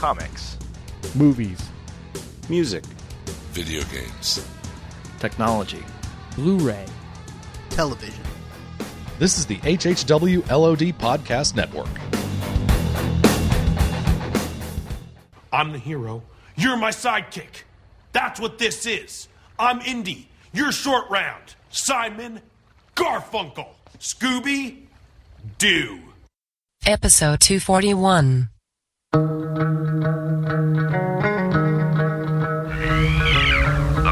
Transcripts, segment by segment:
comics, movies, music, video games, technology, Blu-ray, television. This is the HHW LOD Podcast Network. I'm the hero. You're my sidekick. That's what this is. I'm Indy. You're short round. Simon Garfunkel. Scooby Doo. Episode 241. The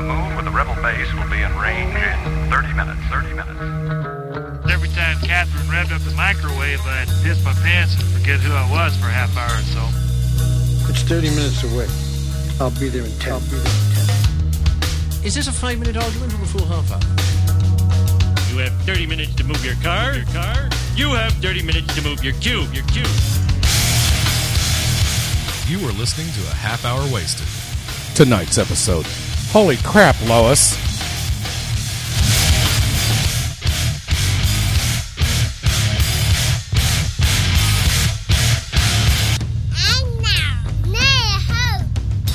moon with the rebel base will be in range in 30 minutes. 30 minutes. Every time Catherine revved up the microwave, I'd piss my pants and forget who I was for a half hour or so. It's 30 minutes away. I'll be there in 10. I'll be there in 10. Is this a five minute argument or a full half hour? You have 30 minutes to move your car. Your car. You have 30 minutes to move your cube. Your cube. You are listening to a half hour wasted. tonight's episode. Holy crap, Lois. And now, Neho,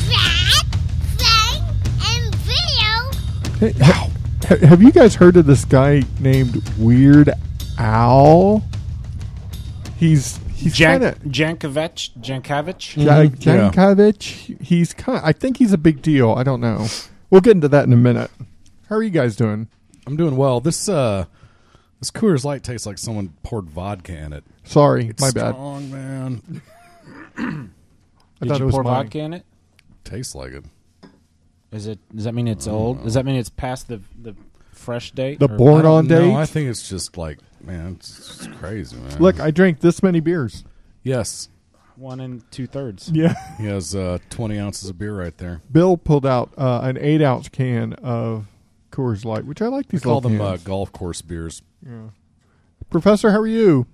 Brad, Frank, and Video. Wow. Have you guys heard of this guy named Weird Al? He's he's Jan- kind of Jankovic, Jankovic. Jankovic. He's kind. I think he's a big deal. I don't know. We'll get into that in a minute. How are you guys doing? I'm doing well. This uh this Coors Light tastes like someone poured vodka in it. Sorry, It's my bad. strong, man. I Did thought you it was pour mine. vodka in it? Tastes like it. Is it? Does that mean it's old? Does that mean it's past the the fresh date? The born on know. date. I think it's just like man, it's, it's crazy, man. Look, I drank this many beers. yes, one and two thirds. Yeah. he has uh, 20 ounces of beer right there. Bill pulled out uh, an eight ounce can of Coors Light, which I like We these. call little them uh, cans. golf course beers. Yeah. Professor, how are you?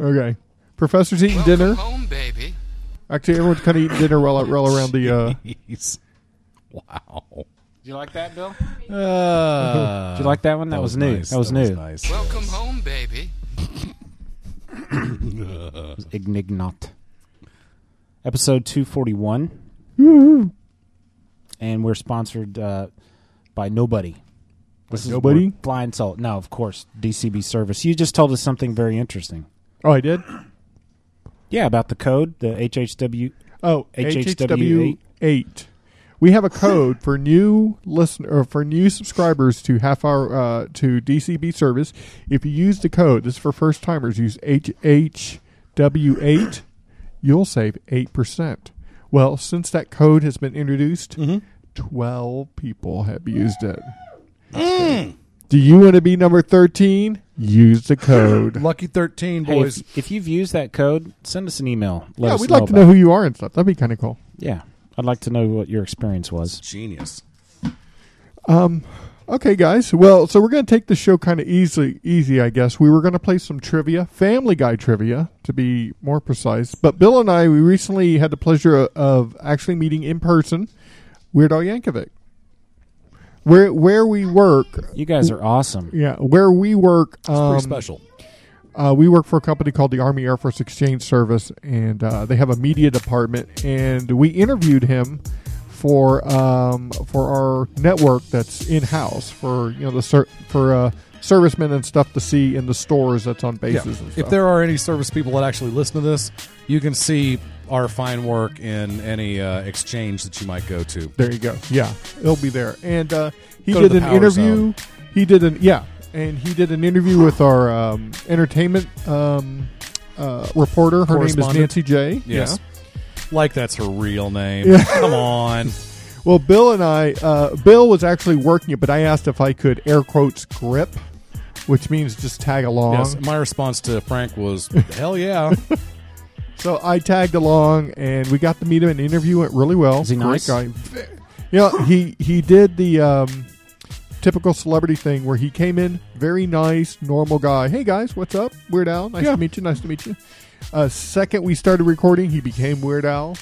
Okay. Professor's eating dinner. home, baby. Actually, everyone's kind of eating dinner while I roll around the. Uh, Jeez. Wow. Do you like that, Bill? Uh, Did you like that one? That, was, new. nice. That was new. nice. Welcome home, baby. Ignignokt. Episode two forty one, and we're sponsored uh, by nobody. This is nobody? we're Flying Salt. No, of course, DCB service. You just told us something very interesting. oh, I did. Yeah, about the code, the HHW. Oh, HHW HHW eight. We have a code for new listen or for new subscribers to half hour uh, to DCB service. If you use the code, this is for first timers. Use HHW eight, you'll save eight percent. Well, since that code has been introduced, twelve people have used it. Do you want to be number thirteen? Use the code. Lucky 13, Hey, boys. if, if you've used that code, send us an email. Let yeah, us we'd know like to about know who you are and stuff. That'd be kind of cool. Yeah, I'd like to know what your experience was. Genius. Um, okay, guys. Well, so we're going to take the show kind of easy, easy, I guess. We were going to play some trivia, Family Guy trivia, to be more precise. But Bill and I, we recently had the pleasure of, of actually meeting in person Weird Al Yankovic. Where where we work, You guys are awesome. yeah, where we work, It's um, pretty special. Uh, we work for a company called the Army Air Force Exchange Service, and uh, they have a media department. And we interviewed him for um, for our network that's in house for you know the ser- for uh, servicemen and stuff to see in the stores that's on Yeah. bases. And If there are any service people that actually listen to this, you can see our fine work in any uh, exchange that you might go to. There you go. Yeah, it'll be there. And uh, he Go did the an interview. zone. He did an yeah, and he did an interview with our um, entertainment um, uh, reporter. Her name is Correspondent? Nancy J. Yes. Yeah. Like that's her real name. Yeah. Come on. Well, Bill and I, uh, Bill was actually working it, but I asked if I could air quotes grip, which means just tag along. Yes, my response to Frank was, "Hell yeah!" So I tagged along, and we got to meet him. And the interview went really well. Is he Great nice? guy. You know, he he did the um, typical celebrity thing where he came in very nice, normal guy. Hey guys, what's up? Weird Al, nice Yeah. to meet you. Nice to meet you. Uh, second we started recording, he became Weird Al.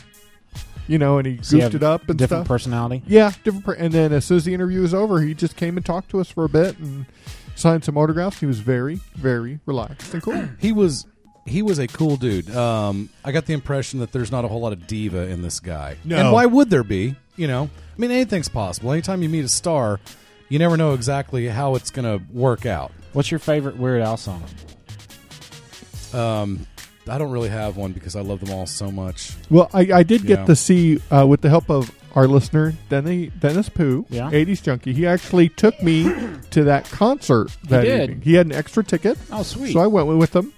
You know, and he he goofed it up and different stuff. personality. Yeah, different. Per- and then as soon as the interview was over, he just came and talked to us for a bit and signed some autographs. He was very, very relaxed and cool. he was he was a cool dude. Um, I got the impression that there's not a whole lot of diva in this guy. No. And why would there be? You know, I mean, anything's possible. Anytime you meet a star, you never know exactly how it's going to work out. What's your favorite Weird Al song? Um, I don't really have one because I love them all so much. Well, I, I did get Yeah. to see uh, with the help of our listener Denny, Dennis Pooh, Yeah. 80s junkie. He actually took me to that concert that did? evening. He had an extra ticket. Oh, sweet. So I went with him.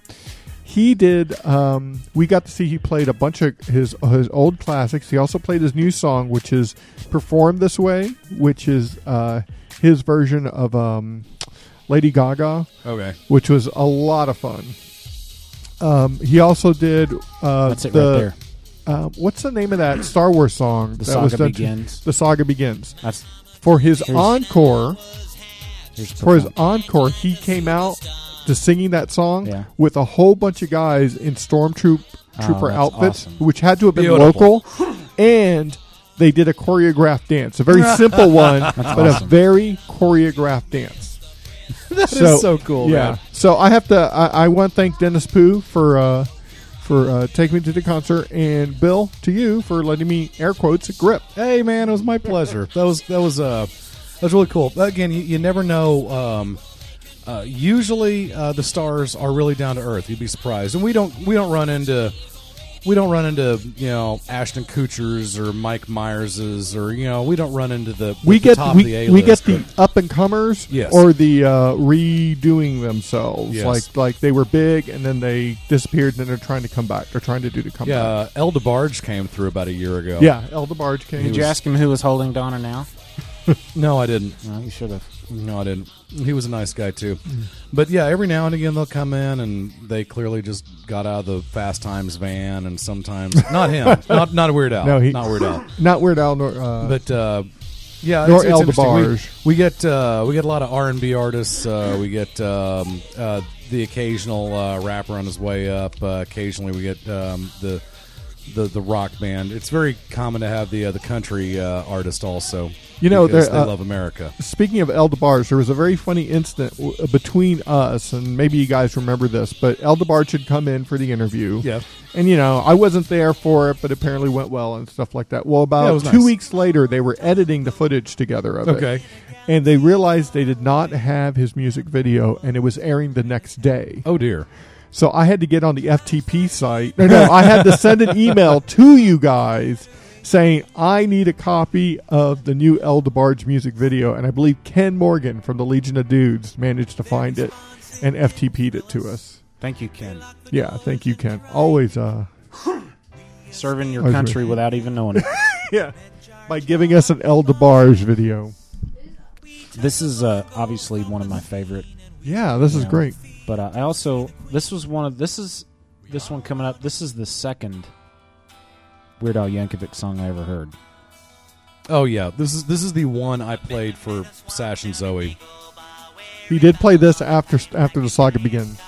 He did. Um, we got to see he played a bunch of his his old classics. He also played his new song, which is "Performed This Way," which is uh, his version of um, Lady Gaga. Okay. which was a lot of fun. Um, he also did. Uh, That's it the, right there. Uh, what's the name of that Star Wars song? The that was Saga done- Begins. The saga begins. That's For his encore, for his encore, he came out to singing that song Yeah. with a whole bunch of guys in stormtroop Oh, trooper that's outfits, awesome. which had to have been Beautiful. local, and they did a choreographed dance, a very simple one, but awesome. a very choreographed dance. That is so, cool, Yeah. man. So I have to. I, I want to thank Dennis Pooh for uh, for uh, taking me to the concert, and Bill to you for letting me air quotes grip. Hey, man, it was my pleasure. That was that was uh that was really cool. Again, you, you never know. Um, uh, usually, uh, the stars are really down to earth. You'd be surprised, and we don't we don't run into we don't run into you know Ashton Kutcher's or Mike Myers's or you know we don't run into the We the get top we, of the A we get the up and comers, Yes. or the uh, redoing themselves. Yes. Like like they were big and then they disappeared, and then they're trying to come back. They're trying to do the comeback. yeah. Uh, El DeBarge came through about a year ago. Yeah, El DeBarge came. Did you ask him who was holding Donna now? No, I didn't. No, you should have. No, I didn't. He was a nice guy too. But yeah, every now and again they'll come in and they clearly just got out of the Fast Times van, and sometimes not him, not not Weird Al, No, he- not Weird Al, Not Weird Al, nor uh, but uh, yeah, Nor it's, it's El interesting. We, DeBarge. we get uh, we get a lot of R and B artists. Uh, we get um, uh, the occasional uh, rapper on his way up. Uh, occasionally, we get um, the. The, the rock band. It's very common to have the uh, the country uh, artist also. You know, they uh, love America. Speaking of El DeBarge, there was a very funny incident w- between us, and maybe you guys remember this, but El DeBarge had come in for the interview. Yeah. And, you know, I wasn't there for it, but apparently went well and stuff like that. Well, about was two nice. weeks later, they were editing the footage together of it. Okay. And they realized they did not have his music video, and it was airing the next day. Oh dear. So I had to get on the FTP site. No, no, I had to send an email to you guys saying I need a copy of the new El DeBarge music video, and I believe Ken Morgan from the Legion of Dudes managed to find it and FTP'd it to us. Thank you, Ken. Yeah, thank you, Ken. Always, uh, Serving your Always country with- without even knowing it. yeah, by giving us an El DeBarge video. This is uh, obviously one of my favorite. Yeah, this you is great. But uh, I also this was one of this is this one coming up. This is the second Weird Al Yankovic song I ever heard. Oh yeah, this is this is the one I played for Sash and Zoe. He did play this after after the saga begins.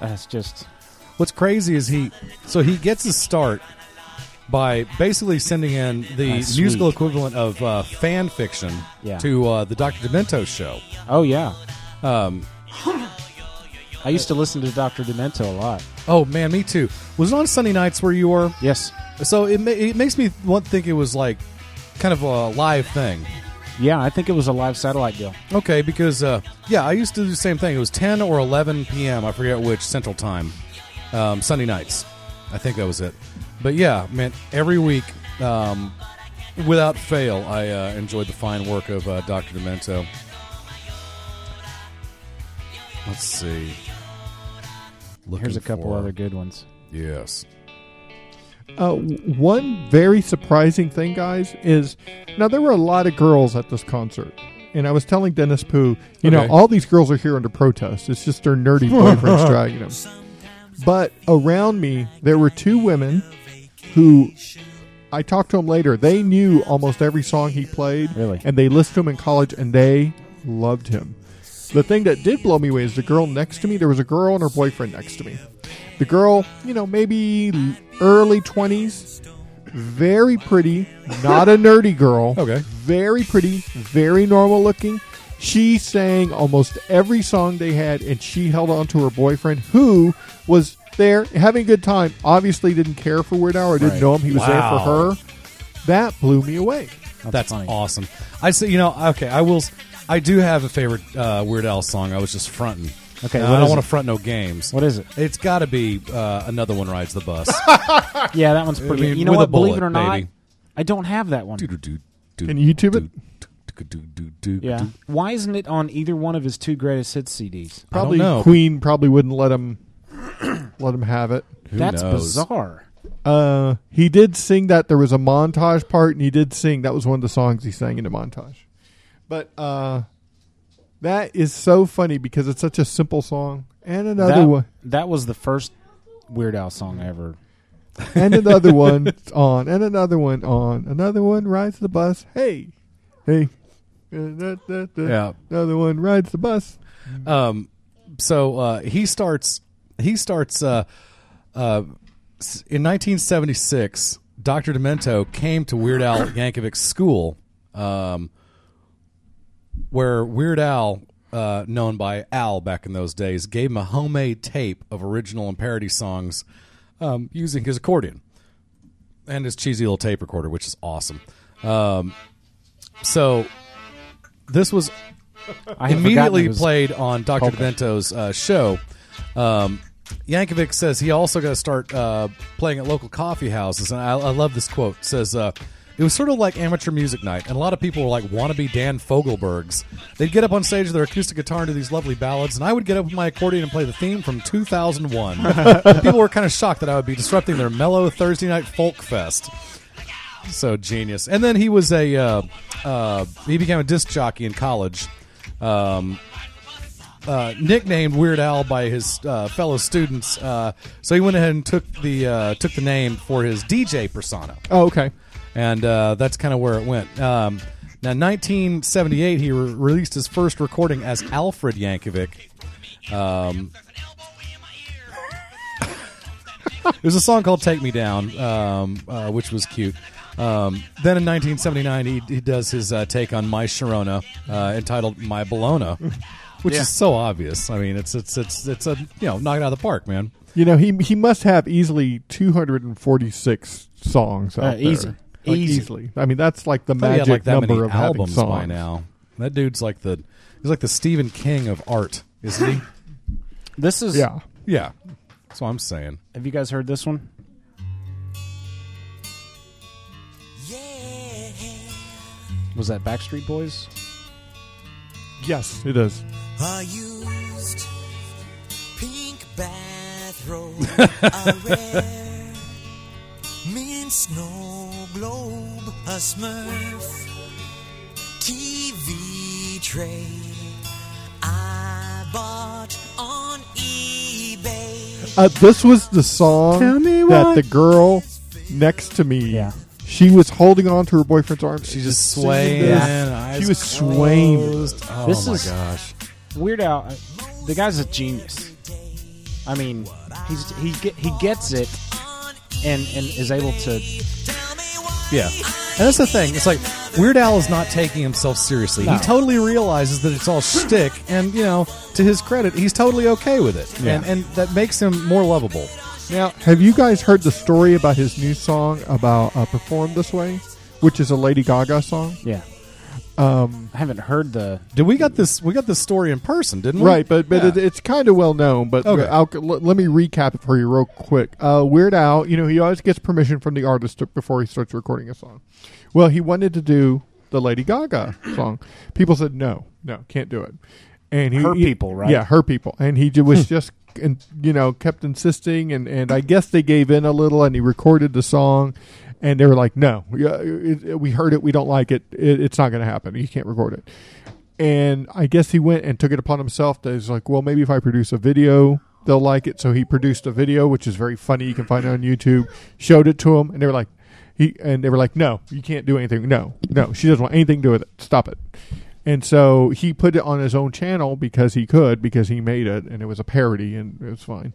That's just What's crazy is he so he gets his start by basically sending in the That's musical sweet. equivalent of uh, fan fiction Yeah. to uh, the Dr. Demento show. oh yeah. Um, I used to listen to Doctor Demento a lot. oh man, me too. Was it on Sunday nights where you were? Yes. So it ma- it makes me want think it was like kind of a live thing. Yeah, I think it was a live satellite deal. Okay, because uh, yeah, I used to do the same thing. It was ten or eleven p.m. I forget which Central Time, um, Sunday nights. I think that was it. But yeah, man, every week, um, without fail, I uh, enjoyed the fine work of uh, Doctor Demento. Let's see. Looking Here's a couple for- other good ones. Yes. Uh, one very surprising thing, guys, is now there were a lot of girls at this concert. And I was telling Dennis Pooh, you know, Okay. all these girls are here under protest. It's just their nerdy boyfriends dragging them. But around me, there were two women who I talked to them later. They knew almost every song he played. Really? And they listened to him in college and they loved him. The thing that did blow me away is the girl next to me. There was a girl and her boyfriend next to me. The girl, you know, maybe early 20s, very pretty, not a nerdy girl. Okay. Very pretty, very normal looking. She sang almost every song they had, and she held on to her boyfriend, who was there having a good time. Obviously, didn't care for Weird Al or didn't Right. know him. He was Wow. there for her. That blew me away. That's, awesome. I say, you know, okay, I will. s- I do have a favorite uh, Weird Al song. I was just fronting. Okay, what I don't is want it? to front no games. What is it? It's got to be uh, another one rides the bus. Yeah, that one's pretty. I mean, you know with what? a Believe it or not, baby. I don't have that one. Can you YouTube it? Yeah. Why isn't it on either one of his two greatest hits CDs? Probably Queen probably wouldn't let him let him have it. That's bizarre. Uh, he did sing that there was a montage part, and he did sing that was one of the songs he sang in the montage. But uh, that is so funny because it's such a simple song. And another that, one, That was the first Weird Al song ever. and another one on, and another one on, another one rides the bus. Hey, hey. Yeah. another one rides the bus. Um, so uh, he starts. He starts uh, uh, in 1976. Dr. Demento came to Weird Al Yankovic's school, um, where Weird Al, uh, known by Al back in those days, gave him a homemade tape of original and parody songs um, using his accordion and his cheesy little tape recorder, which is awesome. Um, so this was I immediately was played on Dr. polka. Demento's uh, show. Um, Yankovic says he also got to start uh, playing at local coffee houses, and I, I love this quote. It says uh, it was sort of like amateur music night, and a lot of people were like wannabe Dan Fogelbergs. They'd get up on stage with their acoustic guitar and do these lovely ballads, and I would get up with my accordion and play the theme from 2001. People were kind of shocked that I would be disrupting their mellow Thursday night folk fest. So genius. And then he was a uh, uh, he became a disc jockey in college. Um, uh, nicknamed Weird Al by his uh, fellow students, uh, so he went ahead and took the uh, took the name for his DJ persona. Oh, okay. and uh, that's kind of where it went. Um, now, 1978, he re- released his first recording as Alfred Yankovic. Um, there's a song called "Take Me Down," um, uh, which was cute. Um, then in 1979, he, he does his uh, take on "My Sharona," uh, entitled "My Bologna," which Yeah. is so obvious. I mean, it's it's it's it's a you know knock it out of the park, man. You know, he he must have easily 246 songs out Uh, there. easy. Like, Easy. easily. I mean, that's like the I thought he magic like number many of having albums songs. by now. That dude's like the he's like the Stephen King of art, isn't he? This is Yeah. yeah. That's what I'm saying. Have you guys heard this one? Yeah. Was that Backstreet Boys? Yes, it is. I used pink bathrobe, a rare mint snow globe, a Smurf TV tray. I bought on eBay. Uh, this was the song Tell me that the girl next to me. Yeah. She was holding on to her boyfriend's arm. She's just swaying, this. eyes She was swaying. Oh This my is- gosh. Weird Al, uh, the guy's a genius. I mean, he's he get, he gets it, and and is able to. Yeah. And that's the thing. It's like Weird Al is not taking himself seriously. No. He totally realizes that it's all shtick, and you know, to his credit, he's totally okay with it, Yeah. and and that makes him more lovable. Now, have you guys heard the story about his new song about uh, "Perform This Way," which is a Lady Gaga song? Yeah. Um, I haven't heard the. Did we got this? We got this story in person, didn't we? Right, but but Yeah. it, it's kind of well known. But Okay. I'll, let, let me recap it for you real quick. Uh, Weird Al, you know, he always gets permission from the artist to, before he starts recording a song. Well, he wanted to do the Lady Gaga song. People said no, no, can't do it. And he, Her he- people, right? Yeah, her people. And he ju- was just, and you know, kept insisting, and and I guess they gave in a little, and he recorded the song. And they were like, "No, we heard it. We don't like it. it it's not going to happen. You can't record it." And I guess he went and took it upon himself. That he's like, well, maybe if I produce a video, they'll like it. So he produced a video, which is very funny. You can find it on YouTube. Showed it to him, and they were like, he and they were like, no, you can't do anything. No, no, she doesn't want anything to do with it. Stop it. And so he put it on his own channel because he could, because he made it, and it was a parody, and it was fine.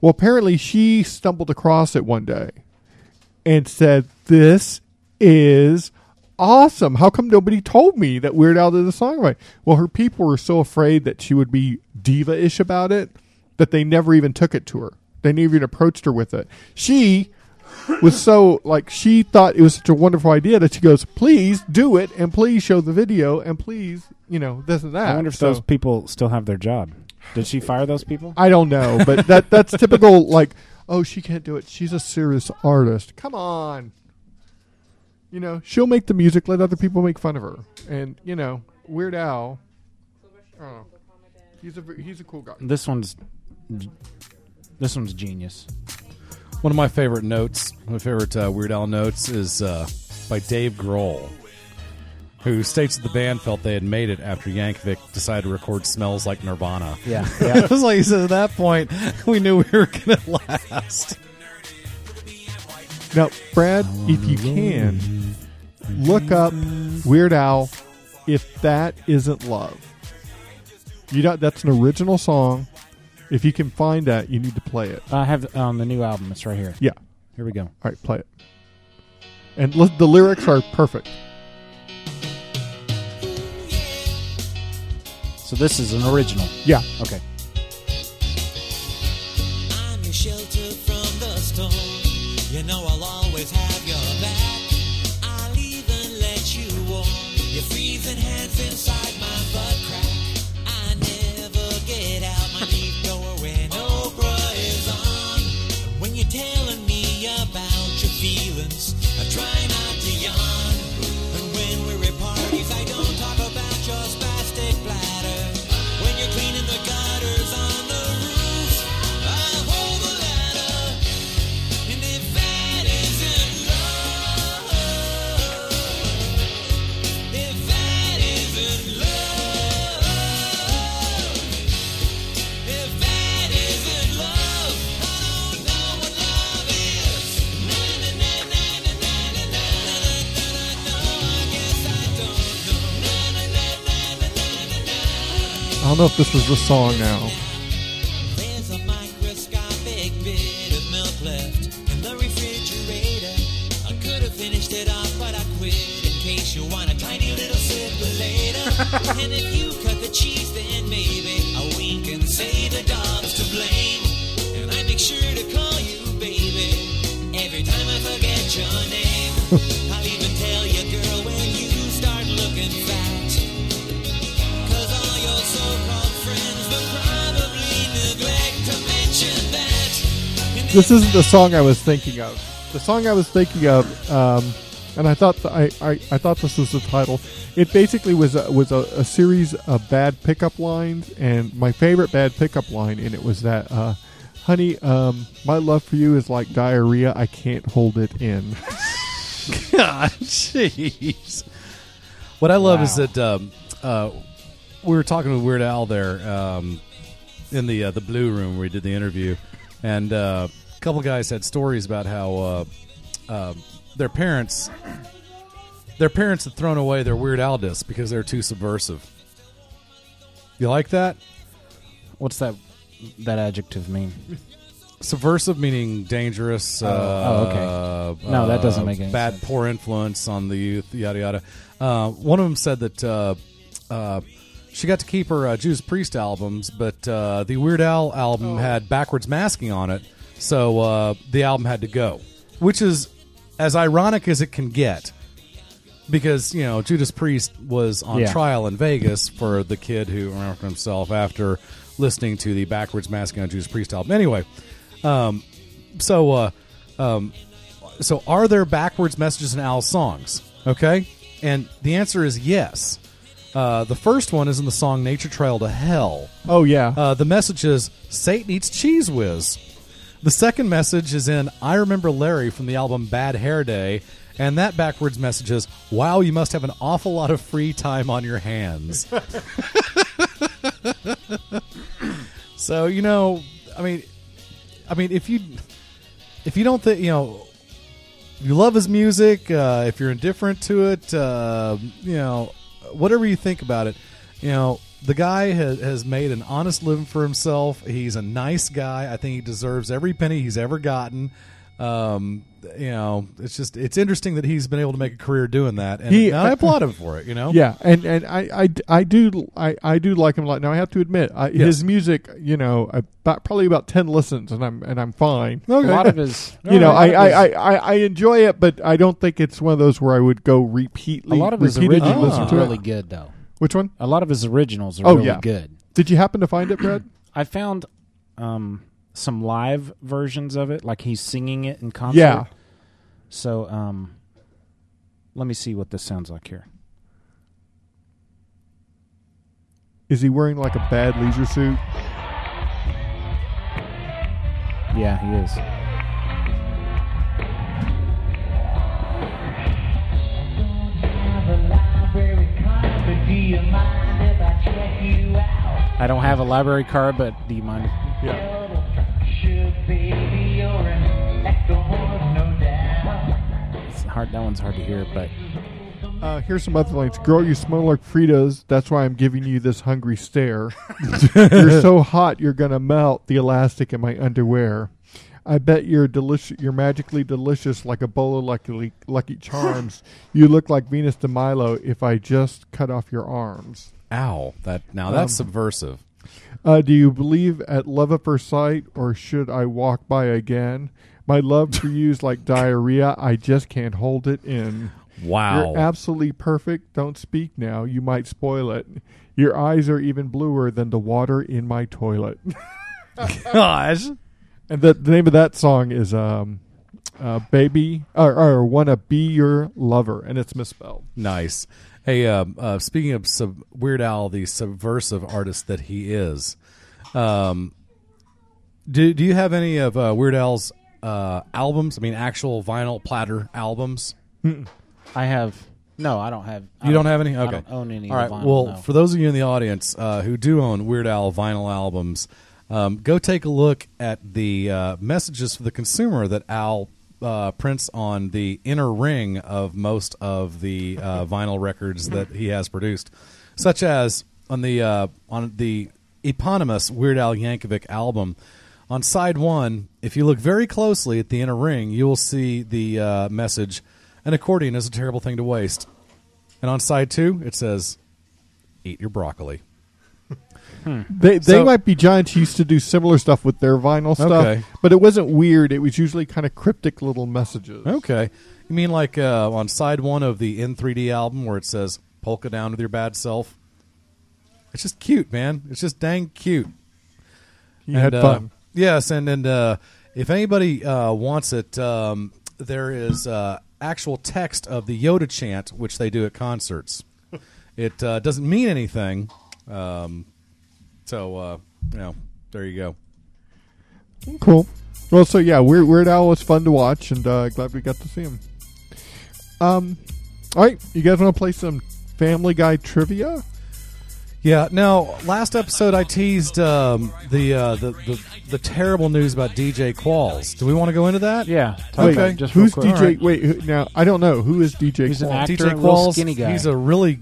Well, apparently she stumbled across it one day and said, "This is awesome. How come nobody told me that Weird Al did a song right? Well, her people were so afraid that she would be diva ish about it that they never even took it to her. They never even approached her with it. She was so like she thought it was such a wonderful idea that she goes, "Please do it, and please show the video, and please, you know, this and that." I wonder if So- those people still have their job. Did she fire those people? I don't know, but that that's typical. Like, oh, she can't do it. She's a serious artist. Come on. You know, she'll make the music. Let other people make fun of her. And you know, Weird Al. Oh, he's a he's a cool guy. This one's this one's genius. One of my favorite notes, my favorite uh, Weird Al notes, is uh, by Dave Grohl, who states that the band felt they had made it after Yankovic decided to record "Smells Like Nirvana." Yeah, it was like he said. At that point, we knew we were going to last. Now, Brad, if you can, look up Weird Al. If that isn't love, you know that's an original song. If you can find that, you need to play it. I have on the new album. It's right here. Yeah. Here we go. All right, play it. And li- the lyrics are perfect. So this is an original. Yeah. Okay. I'm if this is the song now. This isn't the song I was thinking of. The song I was thinking of, um, and I thought th- I, I I thought this was the title. It basically was a, was a, a series of bad pickup lines, and my favorite bad pickup line in it was that, uh, "Honey, um, my love for you is like diarrhea. I can't hold it in." God, jeez. What I love is that um, uh, we were talking with Weird Al there um, in the uh, the blue room where we did the interview, and uh, couple guys had stories about how uh, uh, their parents their parents had thrown away their Weird Al discs because they're too subversive. You like that? What's that that adjective mean? Subversive meaning dangerous. Oh, uh, oh, okay. No, that doesn't make any bad, sense. poor influence on the youth. Yada yada. Uh, one of them said that uh, uh, she got to keep her uh, Judas Priest albums, but uh, the Weird Al album Oh. had backwards masking on it, so uh, the album had to go, which is as ironic as it can get. Because you know Judas Priest was on Yeah. trial in Vegas for the kid who for himself after listening to the backwards masking on Judas Priest album. Anyway, um, so uh, um, so are there backwards messages in Al's songs? Okay, and the answer is yes. Uh, the first one is in the song "Nature Trail to Hell." Oh yeah. Uh, the message is Satan eats Cheez Whiz. The second message is in I Remember Larry from the album Bad Hair Day, and that backwards message is Wow, you must have an awful lot of free time on your hands. so, you know, I mean, I mean, if you if you don't think, you know, you love his music, uh, if you're indifferent to it, uh, you know, whatever you think about it, you know, the guy has, has made an honest living for himself. He's a nice guy. I think he deserves every penny he's ever gotten. Um, you know, it's just it's interesting that he's been able to make a career doing that, and, He- and I applaud him for it. You know, Yeah, and and I, I, I do I, I do like him a lot. Now I have to admit, I, Yes. his music, you know, about probably about ten listens, and I'm and I'm fine. A lot of his, you know, a I, lot I, his- I, I, I enjoy it, but I don't think it's one of those where I would go repeatedly. a lot of his repeatedly originals to really it. good, though. Which one? A lot of his originals are Oh really yeah, good. Did you happen to find it, Brad? I found um, some live versions of it, like he's singing it in concert. Yeah. So, um, let me see what this sounds like here. Is he wearing like a bad leisure suit? Yeah, he is. I don't have a library card, but do you mind? Yeah. It's hard. That one's hard to hear, but Uh, here's some other lines. Girl, you smell like Fritos. That's why I'm giving you this hungry stare. you're so hot, you're gonna melt the elastic in my underwear. I bet you're delicious. You're magically delicious, like a bowl of Lucky Lucky Charms. you look like Venus de Milo if I just cut off your arms. Ow! That now that's Um, subversive. Uh, do you believe at love at first sight, or should I walk by again? My love for you is like diarrhea. I just can't hold it in. Wow. You're absolutely perfect. Don't speak now. You might spoil it. Your eyes are even bluer than the water in my toilet. Gosh. And the, the name of that song is um, uh, "Baby" or, or "Wanna Be Your Lover," and it's misspelled. Nice. Hey, um, uh, speaking of sub- Weird Al, the subversive artist that he is, um, do do you have any of uh, Weird Al's uh, albums? I mean, actual vinyl platter albums. I have no. I don't have. I You don't have any? I Okay. don't own any. All of right. the vinyl, well, no. for those of you in the audience uh, who do own Weird Al vinyl albums, um, go take a look at the uh, messages for the consumer that Al uh, prints on the inner ring of most of the uh, vinyl records that he has produced, such as on the uh, on the eponymous Weird Al Yankovic album. On side one, if you look very closely at the inner ring, you will see the uh, message an accordion is a terrible thing to waste. And on side two, it says, eat your broccoli. They they So- might be giants who used to do similar stuff with their vinyl stuff, Okay. but it wasn't weird. It was usually kind of cryptic little messages. Okay. You mean like uh, on side one of the In 3-D album where it says, polka down with your bad self? It's just cute, man. It's just dang cute. You had uh, fun. Yes, and and uh, if anybody uh, wants it, um, there is uh, actual text of the Yoda chant, which they do at concerts. it uh, doesn't mean anything, um, so uh, you know, there you go. Cool. Well, so yeah, Weird, Weird Al was fun to watch, and uh, glad we got to see him. Um, all right, you guys want to play some Family Guy trivia? Yeah. Now, last episode I teased um, the, uh, the the the terrible news about DJ Qualls. Do we want to go into that? Yeah. talk Wait, about just who's. DJ? All right. Wait, who, now I don't know who is DJ. He's an actor, DJ little Qualls. skinny guy. He's a really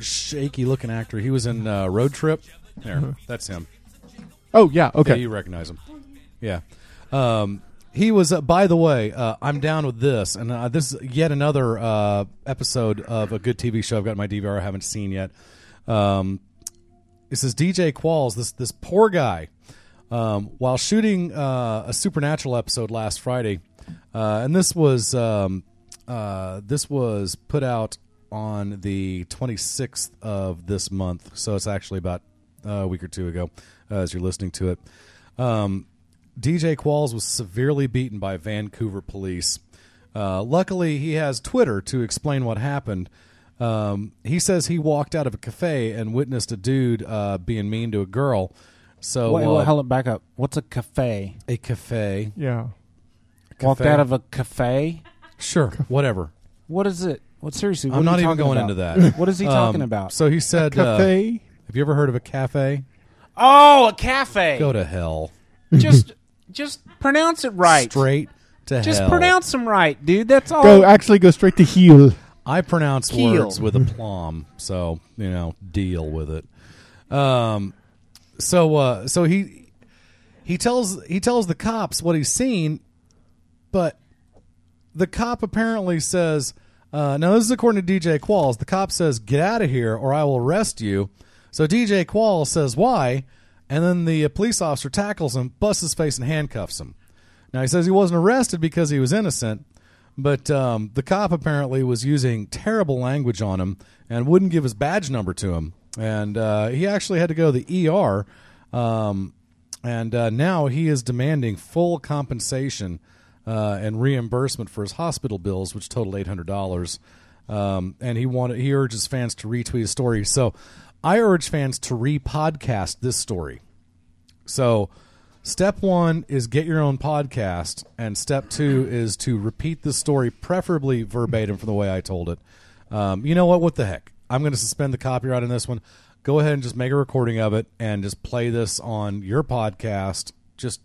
shaky looking actor. He was in uh, Road Trip. There, Uh-huh. that's him. Oh yeah, okay. Yeah, you recognize him. Yeah. Um, he was. Uh, by the way, uh, I'm down with this, and uh, this is yet another uh, episode of a good TV show. I've got my DVR. I haven't seen yet. Um, this is DJ Qualls. This this poor guy. Um, while shooting uh, a Supernatural episode last Friday, uh, and this was um, uh, this was put out on the 26th of this month, so it's actually about a week or two ago uh, as you're listening to it. Um, DJ Qualls was severely beaten by Vancouver police. Uh, luckily, he has Twitter to explain what happened. Um, he says he walked out of a cafe and witnessed a dude uh, being mean to a girl. So Wait, uh, wait, hold it back up. What's a cafe? a cafe. Yeah. Walked out of a cafe. Sure, whatever. What is it? What seriously? What I'm are not you even going about? into that. What is he Um, talking about? So he said, uh, cafe? "Have you ever heard of a cafe? oh, a cafe. Go to hell. just, just pronounce it right. Straight to Just hell. pronounce them right, dude. That's all. Go actually go straight to heel. I pronounce Keel. words with aplomb, so you know, deal with it. Um, so uh, so he he tells he tells the cops what he's seen, but the cop apparently says, uh, now this is according to DJ Qualls. The cop says, "Get out of here, or I will arrest you." So DJ Qualls says, "Why?" And then the uh, police officer tackles him, busts his face, and handcuffs him. Now he says he wasn't arrested because he was innocent, but um, the cop apparently was using terrible language on him and wouldn't give his badge number to him, and uh, he actually had to go to the ER. Um, and uh, now he is demanding full compensation uh, and reimbursement for his hospital bills, which totaled eight hundred dollars. Um, and he wanted he urges fans to retweet his story. So I urge fans to repodcast this story. So step one is get your own podcast, and step two is to repeat the story, preferably verbatim from the way I told it. Um, you know what? What the heck? I'm going to suspend the copyright on this one. Go ahead and just make a recording of it and just play this on your podcast, just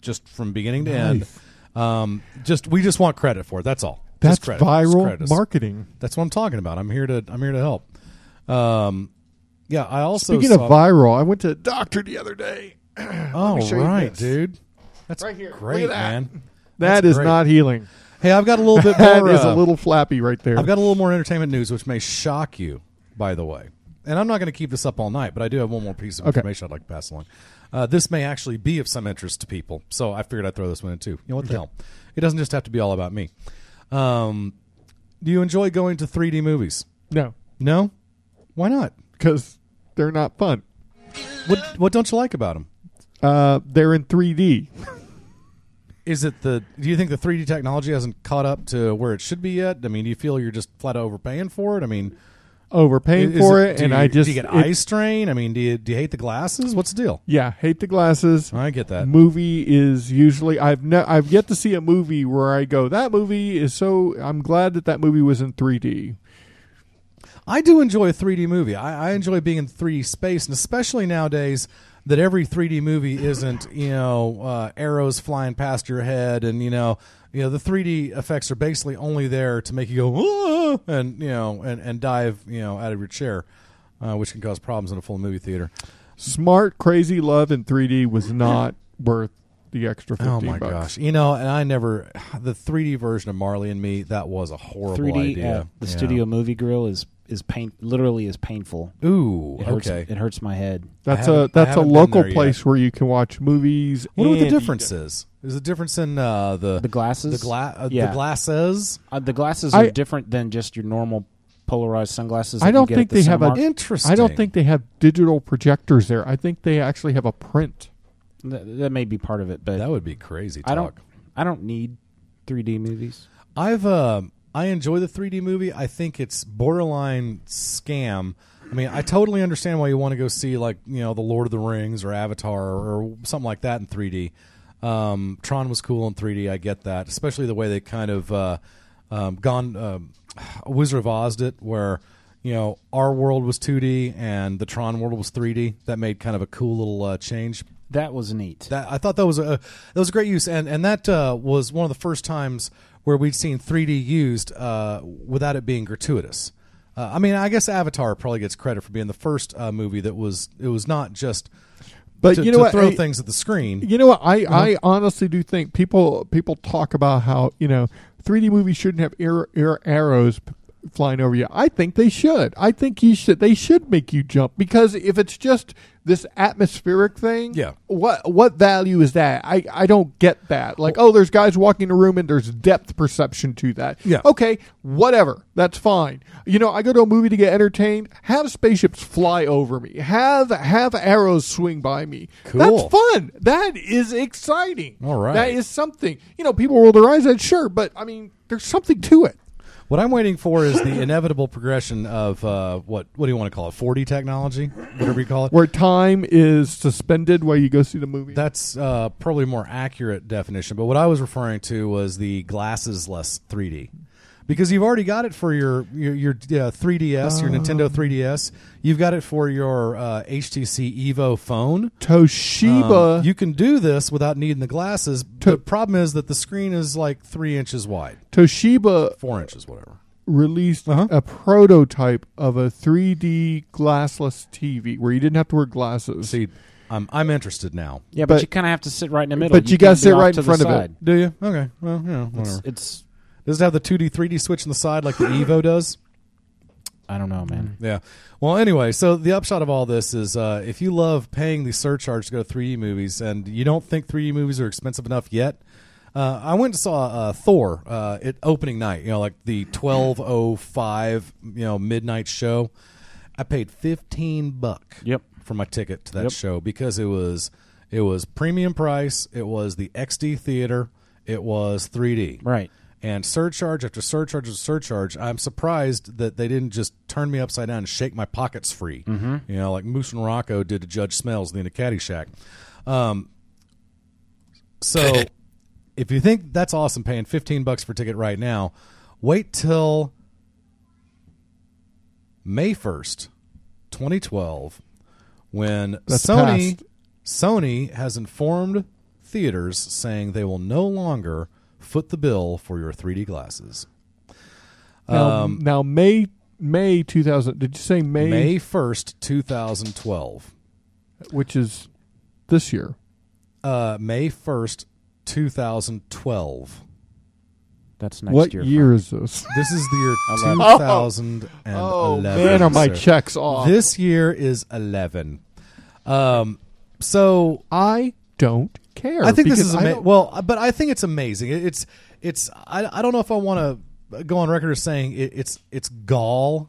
just from beginning to end. Nice. Um, just we just want credit for it. That's all. That's. Viral marketing. That's what I'm talking about. I'm here to I'm here to help. Um, yeah. I also Speaking of saw- viral, I went to a doctor the other day. Oh me show you right, this. dude. That's Right here. great, Look at that. man. That That's is great. not healing. Hey, I've got a little bit That more. is uh, a little flappy right there. I've got a little more entertainment news, which may shock you. By the way, and I'm not going to keep this up all night, but I do have one more piece of Okay. information I'd like to pass along. Uh, this may actually be of some interest to people, so I figured I'd throw this one in too. You know what the hell? It doesn't just have to be all about me. Um, do you enjoy going to 3D movies? No. No. Why not? Because they're not fun. What What don't you like about them? Uh, they're in 3D. Is it the? Do you think the 3D technology hasn't caught up to where it should be yet? I mean, do you feel you're just flat out overpaying for it? I mean, Overpaying is for it, do and you- I just do you get it- eye strain. I mean, do you do you hate the glasses? What's the deal? Yeah, hate the glasses. I get that. Movie is usually I've ne- I've yet to see a movie where I go that movie is so I'm glad that that movie was in 3D. I do enjoy a 3D movie. I, I enjoy being in 3D space, and especially nowadays that every 3D movie isn't you know uh, arrows flying past your head, and you know you know the 3D effects are basically only there to make you go "Ah," and you know and, and dive you know out of your chair, uh, which can cause problems in a full movie theater. Smart Crazy Love in 3D was not worth the extra 15 Oh my bucks. gosh! You know, and I never the 3D version of Marley and Me. That was a horrible 3D idea. at the Yeah. studio movie grill is is pain literally is painful. Ooh, it hurts, okay. It hurts my head. That's I a that's a local there yet. place where you can watch movies. Wonder what the and eat difference is. Is the difference in uh, the The glasses, the gla- uh, Yeah. the glasses? Uh, the glasses I- are different than just your normal polarized sunglasses. I that you don't get think at the they have a Interesting. I don't think they have digital projectors there. I think they actually have a print. Th- that may be part of it, but that would be crazy. Talk. I don't. I don't need 3D movies. I've uh, I enjoy the 3D movie. I think it's borderline scam. I mean, I totally understand why you want to go see like you know the Lord of the Rings or Avatar or something like that in 3D. Um, Tron was cool in 3D. I get that, especially the way they kind of uh, um, gone um, Wizard of Oz it, where you know our world was 2D and the Tron world was 3D. That made kind of a cool little uh, change. That was neat. That I thought that was a that was a great use, and and that uh, was one of the first times where we'd seen 3D used uh, without it being gratuitous. Uh, I mean, I guess Avatar probably gets credit for being the first uh, movie that was it was not just But to, you know to what? throw I- things at the screen. You know what? I, Uh-huh. I honestly do think people people talk about how you know 3D movies shouldn't have air, air arrows p- flying over you. I think they should. I think you should. They should make you jump because if it's just this atmospheric thing, Yeah. What what value is that? I I don't get that. Like, oh, there's guys walking the room and there's depth perception to that. Yeah. Okay, whatever. That's fine. You know, I go to a movie to get entertained. Have spaceships fly over me. Have have arrows swing by me. Cool. That's fun. That is exciting. All right. That is something. You know, people roll their eyes at sure, but I mean, there's something to it. What I'm waiting for is the inevitable progression of uh, what what do you want to call it? 4D technology, whatever you call it. Where time is suspended while you go see the movie. That's uh, probably a more accurate definition. But what I was referring to was the glasses-less 3D, because you've already got it for your your, your uh, 3DS, your Nintendo 3DS. You've got it for your uh, HTC Evo phone. Toshiba. Um, you can do this without needing the glasses. the problem is that the screen is like three inches wide, Toshiba four inches, whatever. released Uh-huh. a prototype of a 3D glassless TV where you didn't have to wear glasses. See, I'm I'm interested now. Yeah, but, But- you kind of have to sit right in the middle. but you gotta sit right in front of it. Do you? Okay. Well, you know, It's, it's Does it have the 2D, 3D switch on the side like the Evo does? I don't know, man. Yeah. Well, anyway, so the upshot of all this is uh, if you love paying the surcharge to go to 3D movies and you don't think 3D movies are expensive enough yet, uh, I went and saw uh, Thor uh, at opening night, you know, like the 1205, you know, midnight show. I paid 15 buck Yep. for my ticket to that Yep. show because it was it was premium price, it was the XD theater, it was 3D. Right. And surcharge after surcharge after surcharge, I'm surprised that they didn't just turn me upside down and shake my pockets free. Mm-hmm. You know, like Moose and Rocco did to Judge Smails in the Caddyshack. Um, so, if you think that's awesome, paying 15 bucks for a ticket right now, wait till May 1st, 2012, when That's Sony past. Sony has informed theaters saying they will no longer foot the bill for your 3D glasses. Now, Um, now May May 2000. Did you say May? May 1st, 2012. which is this year. Uh, May 1st, 2012. That's next what year. year is this? This is the year Eleven. 2011. Oh, man, are my sir. checks off. This year is 11. Um, so I don't care. I think this is ama- well, but I think it's amazing. It- It's it's I, I don't know if I want to go on record as saying it, it's it's gall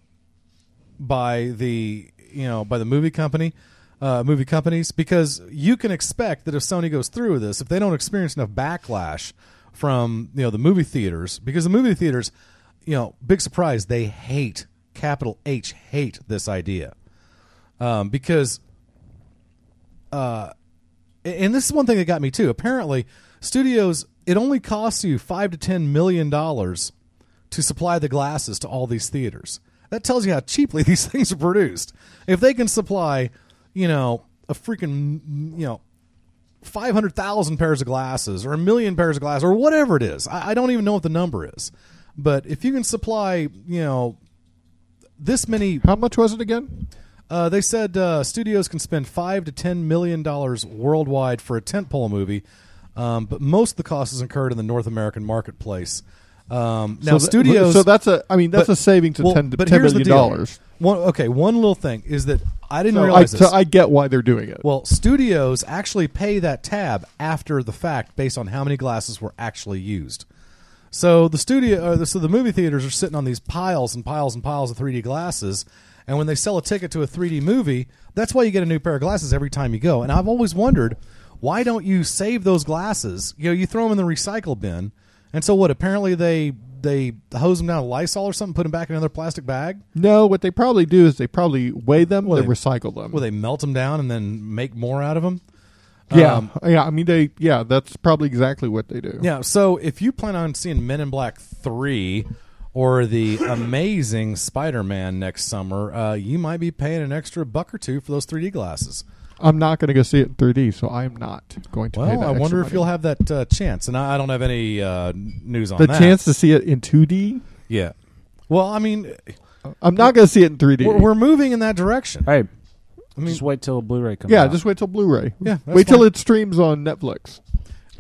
by the you know by the movie company uh, movie companies because you can expect that if Sony goes through with this, if they don't experience enough backlash from you know the movie theaters because the movie theaters, you know, big surprise they hate capital H hate this idea um, because uh, and this is one thing that got me too. Apparently, studios it only costs you five to ten million dollars to supply the glasses to all these theaters. That tells you how cheaply these things are produced. If they can supply, you know, a freaking you know. 500,000 pairs of glasses or a million pairs of glasses or whatever it is. I, I don't even know what the number is. But if you can supply, you know, this many How much was it again? Uh, they said uh, studios can spend five to ten million dollars worldwide for a tentpole movie, um, but most of the cost is incurred in the North American marketplace. Um, now, so studios. So that's a. I mean, that's but- a savings of well, ten, but 10 here's the million dollars. One, okay, one little thing is that I didn't So I, realize so. I get why they're doing it. Well, studios actually pay that tab after the fact based on how many glasses were actually used. So the studio, the, so the movie theaters are sitting on these piles and piles and piles of 3D glasses, and when they sell a ticket to a 3D movie, that's why you get a new pair of glasses every time you go. And I've always wondered, why don't you save those glasses? You know, you throw them in the recycle bin, and so what? Apparently they they hose them down with Lysol or something, put them back in another plastic bag. no, what they probably do is they probably weigh them, Well, they, they- recycle them. Will they melt them down and then make more out of them? yeah, Um, yeah. I mean, they. Yeah, that's probably exactly what they do. Yeah, so if you plan on seeing Men in Black 3 or the amazing Spider Man next summer, uh, you might be paying an extra buck or two for those 3D glasses. I'm not going to go see it in 3D, so I'm not going to. pay Well, that I wonder extra if money. you'll have that uh, chance. And I, I don't have any uh, news on the that. chance to see it in 2D. Yeah. Well, I mean, I'm not going to see it in 3D. we're, we're moving in that direction. Hey, I mean, just wait till Blu-ray comes yeah, out. just wait till Blu-ray. Yeah, that's wait till it streams on Netflix.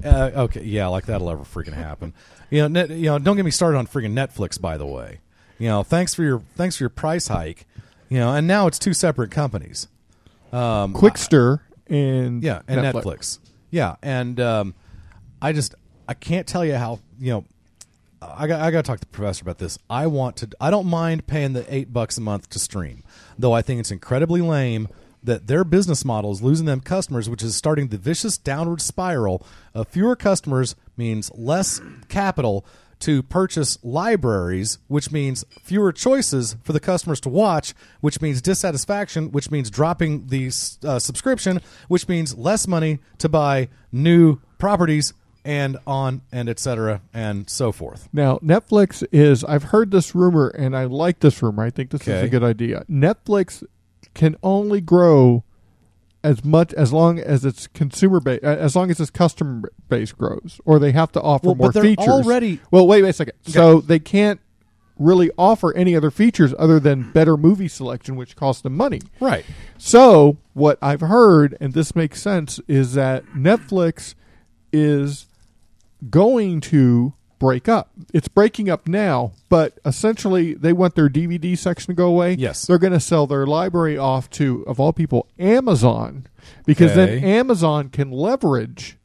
Uh, okay, yeah, like that'll ever freaking happen. You know, net, you know, don't get me started on freaking Netflix. By the way, you know, thanks for your thanks for your price hike. You know, and now it's two separate companies. Um, Qwikster and yeah, and Netflix. Netflix. Yeah, and um, I just I can't tell you how you know. I got I got to talk to the professor about this. I want to. I don't mind paying the eight bucks a month to stream, though. I think it's incredibly lame that their business model is losing them customers, which is starting the vicious downward spiral of fewer customers means less capital to purchase libraries, which means fewer choices for the customers to watch, which means dissatisfaction, which means dropping the uh, subscription, which means less money to buy new properties and on and et cetera and so forth. Now, Netflix is. I've heard this rumor, and I like this rumor. I think this is a good idea. Netflix can only grow as much as long as its consumer base, as long as its customer base grows, or they have to offer Well, more but they're features. already- Well, wait, wait a second. So they can't really offer any other features other than better movie selection, which costs them money. Right. So, what I've heard, and this makes sense, is that Netflix is going to break up. It's breaking up now, but essentially they want their DVD section to go away. Yes. They're going to sell their library off to, of all people, Amazon, because then Amazon can leverage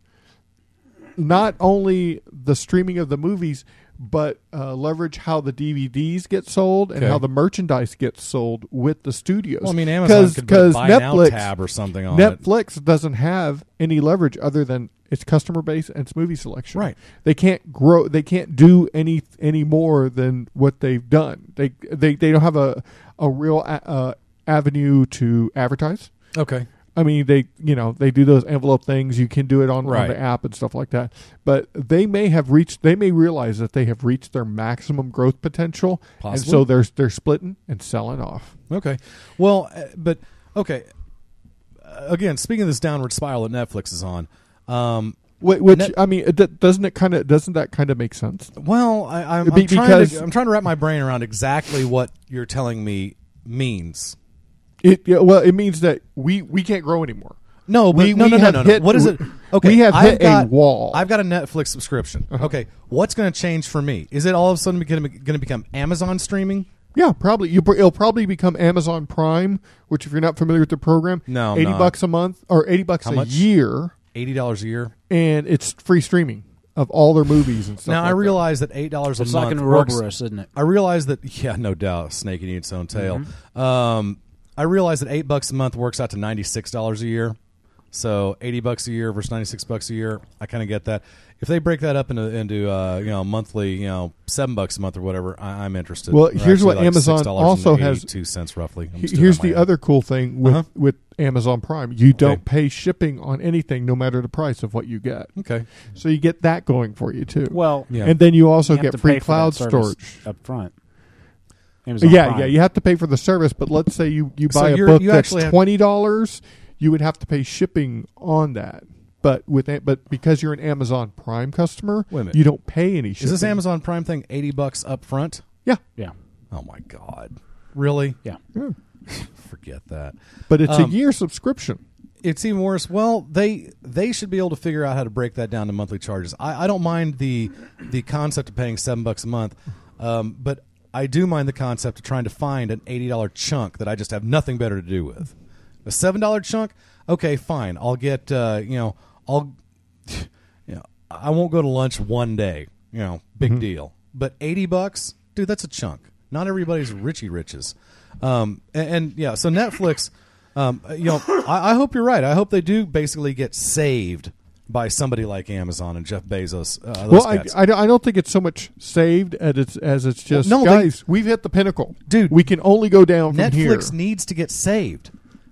not only the streaming of the movies, but uh, leverage how the DVDs get sold and Okay. how the merchandise gets sold with the studios. Well, I mean, Amazon could buy now Netflix tab or something on it. Netflix doesn't have any leverage other than its customer base and its movie selection. Right. They can't grow. They can't do any any more than what they've done. They they they don't have a a real a, uh, avenue to advertise. Okay. I mean, they you know they do those envelope things. You can do it on, on the app and stuff like that. But they may have reached. They may realize that they have reached their maximum growth potential, and so they're they're splitting and selling off. Okay. Well, uh, but okay. Uh, again, speaking of this downward spiral that Netflix is on, um, Wh- Which Net- I mean, d- doesn't it kind of doesn't that kind of make sense? well, I, I'm, Be- I'm trying to I'm trying to wrap my brain around exactly what you're telling me means. It yeah, well, it means that we we can't grow anymore. No, but we, no, we no, no, have no, no. hit- What is it? Okay, we have I've hit got, a wall. I've got a Netflix subscription. Uh-huh. Okay, what's going to change for me? Is it all of a sudden going to become Amazon streaming? yeah, probably You, it'll probably become Amazon Prime, which if you're not familiar with the program, No, I'm eighty not. bucks a month or eighty bucks How a much? year, Eighty dollars a year. and it's free streaming of all their movies and stuff. Now I like that. realize that eight dollars a It's month like an works. Ouroboros, isn't it? I realize that yeah, no doubt, snake eating its own tail. Mm-hmm. Um, I realize that eight bucks a month works out to ninety six dollars a year. So eighty bucks a year versus ninety six bucks a year. I kind of get that. If they break that up into into uh, you know monthly, you know seven bucks a month or whatever, I, I'm interested. Well, Or here's actually what like Amazon also has- two cents roughly. I'm He- just doing Here's that in the my other cool thing with Uh-huh. with Amazon Prime: you don't Okay. pay shipping on anything, no matter the price of what you get. Okay. So you get that going for you too. Well, Yeah. and then you also you get free cloud storage. up front. Amazon yeah, Prime. yeah, you have to pay for the service, but let's say you, you So buy a book you that's twenty dollars, you would have to pay shipping on that. But with but because you're an Amazon Prime customer, Wait you don't pay any Is this Amazon Prime thing eighty bucks up front? Yeah, Yeah. Oh my god, really? Yeah. Forget that. but it's Um, a year subscription. it's even worse. Well, they they should be able to figure out how to break that down to monthly charges. I, I don't mind the the concept of paying seven bucks a month, um, but I do mind the concept of trying to find an eighty dollar chunk that I just have nothing better to do with. A seven dollar chunk, okay, fine. I'll get uh, you know I'll you know I won't go to lunch one day. You know, big deal. But eighty bucks, dude, that's a chunk. Not everybody's Richie riches. Um, and, and yeah, so Netflix. Um, you know, I, I hope you're right. I hope they do basically get saved by somebody like Amazon and Jeff Bezos. Uh, Well, I. I, I don't think it's so much saved as it's as it's just no, they- guys. we've hit the pinnacle, Dude, We can only go down from here. Netflix needs to get saved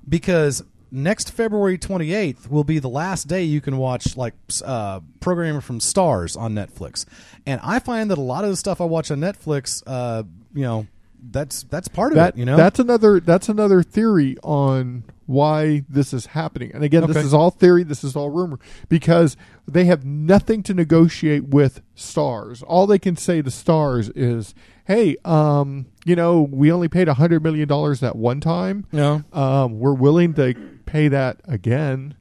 because next February 28th will be the last day you can watch like uh, programming from Starz on Netflix. And I find that a lot of the stuff I watch on Netflix, uh, you know, that's that's part of that it. You know, that's another that's another theory on why this is happening. And again, this is all theory. This is all rumor because they have nothing to negotiate with Starz. All they can say to Starz is, "Hey, um, you know, we only paid a hundred million dollars that one time. Yeah. um, we're willing to pay that again."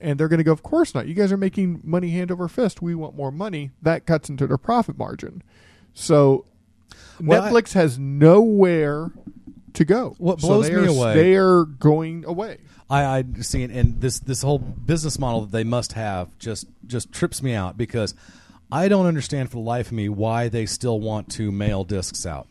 And they're going to go, of course not. You guys are making money hand over fist. We want more money. That cuts into their profit margin. So Well, I- Netflix has nowhere to go. What blows they me are- away- they are going away. I, I see it, and this this whole business model that they must have just just trips me out because I don't understand for the life of me why they still want to mail discs out.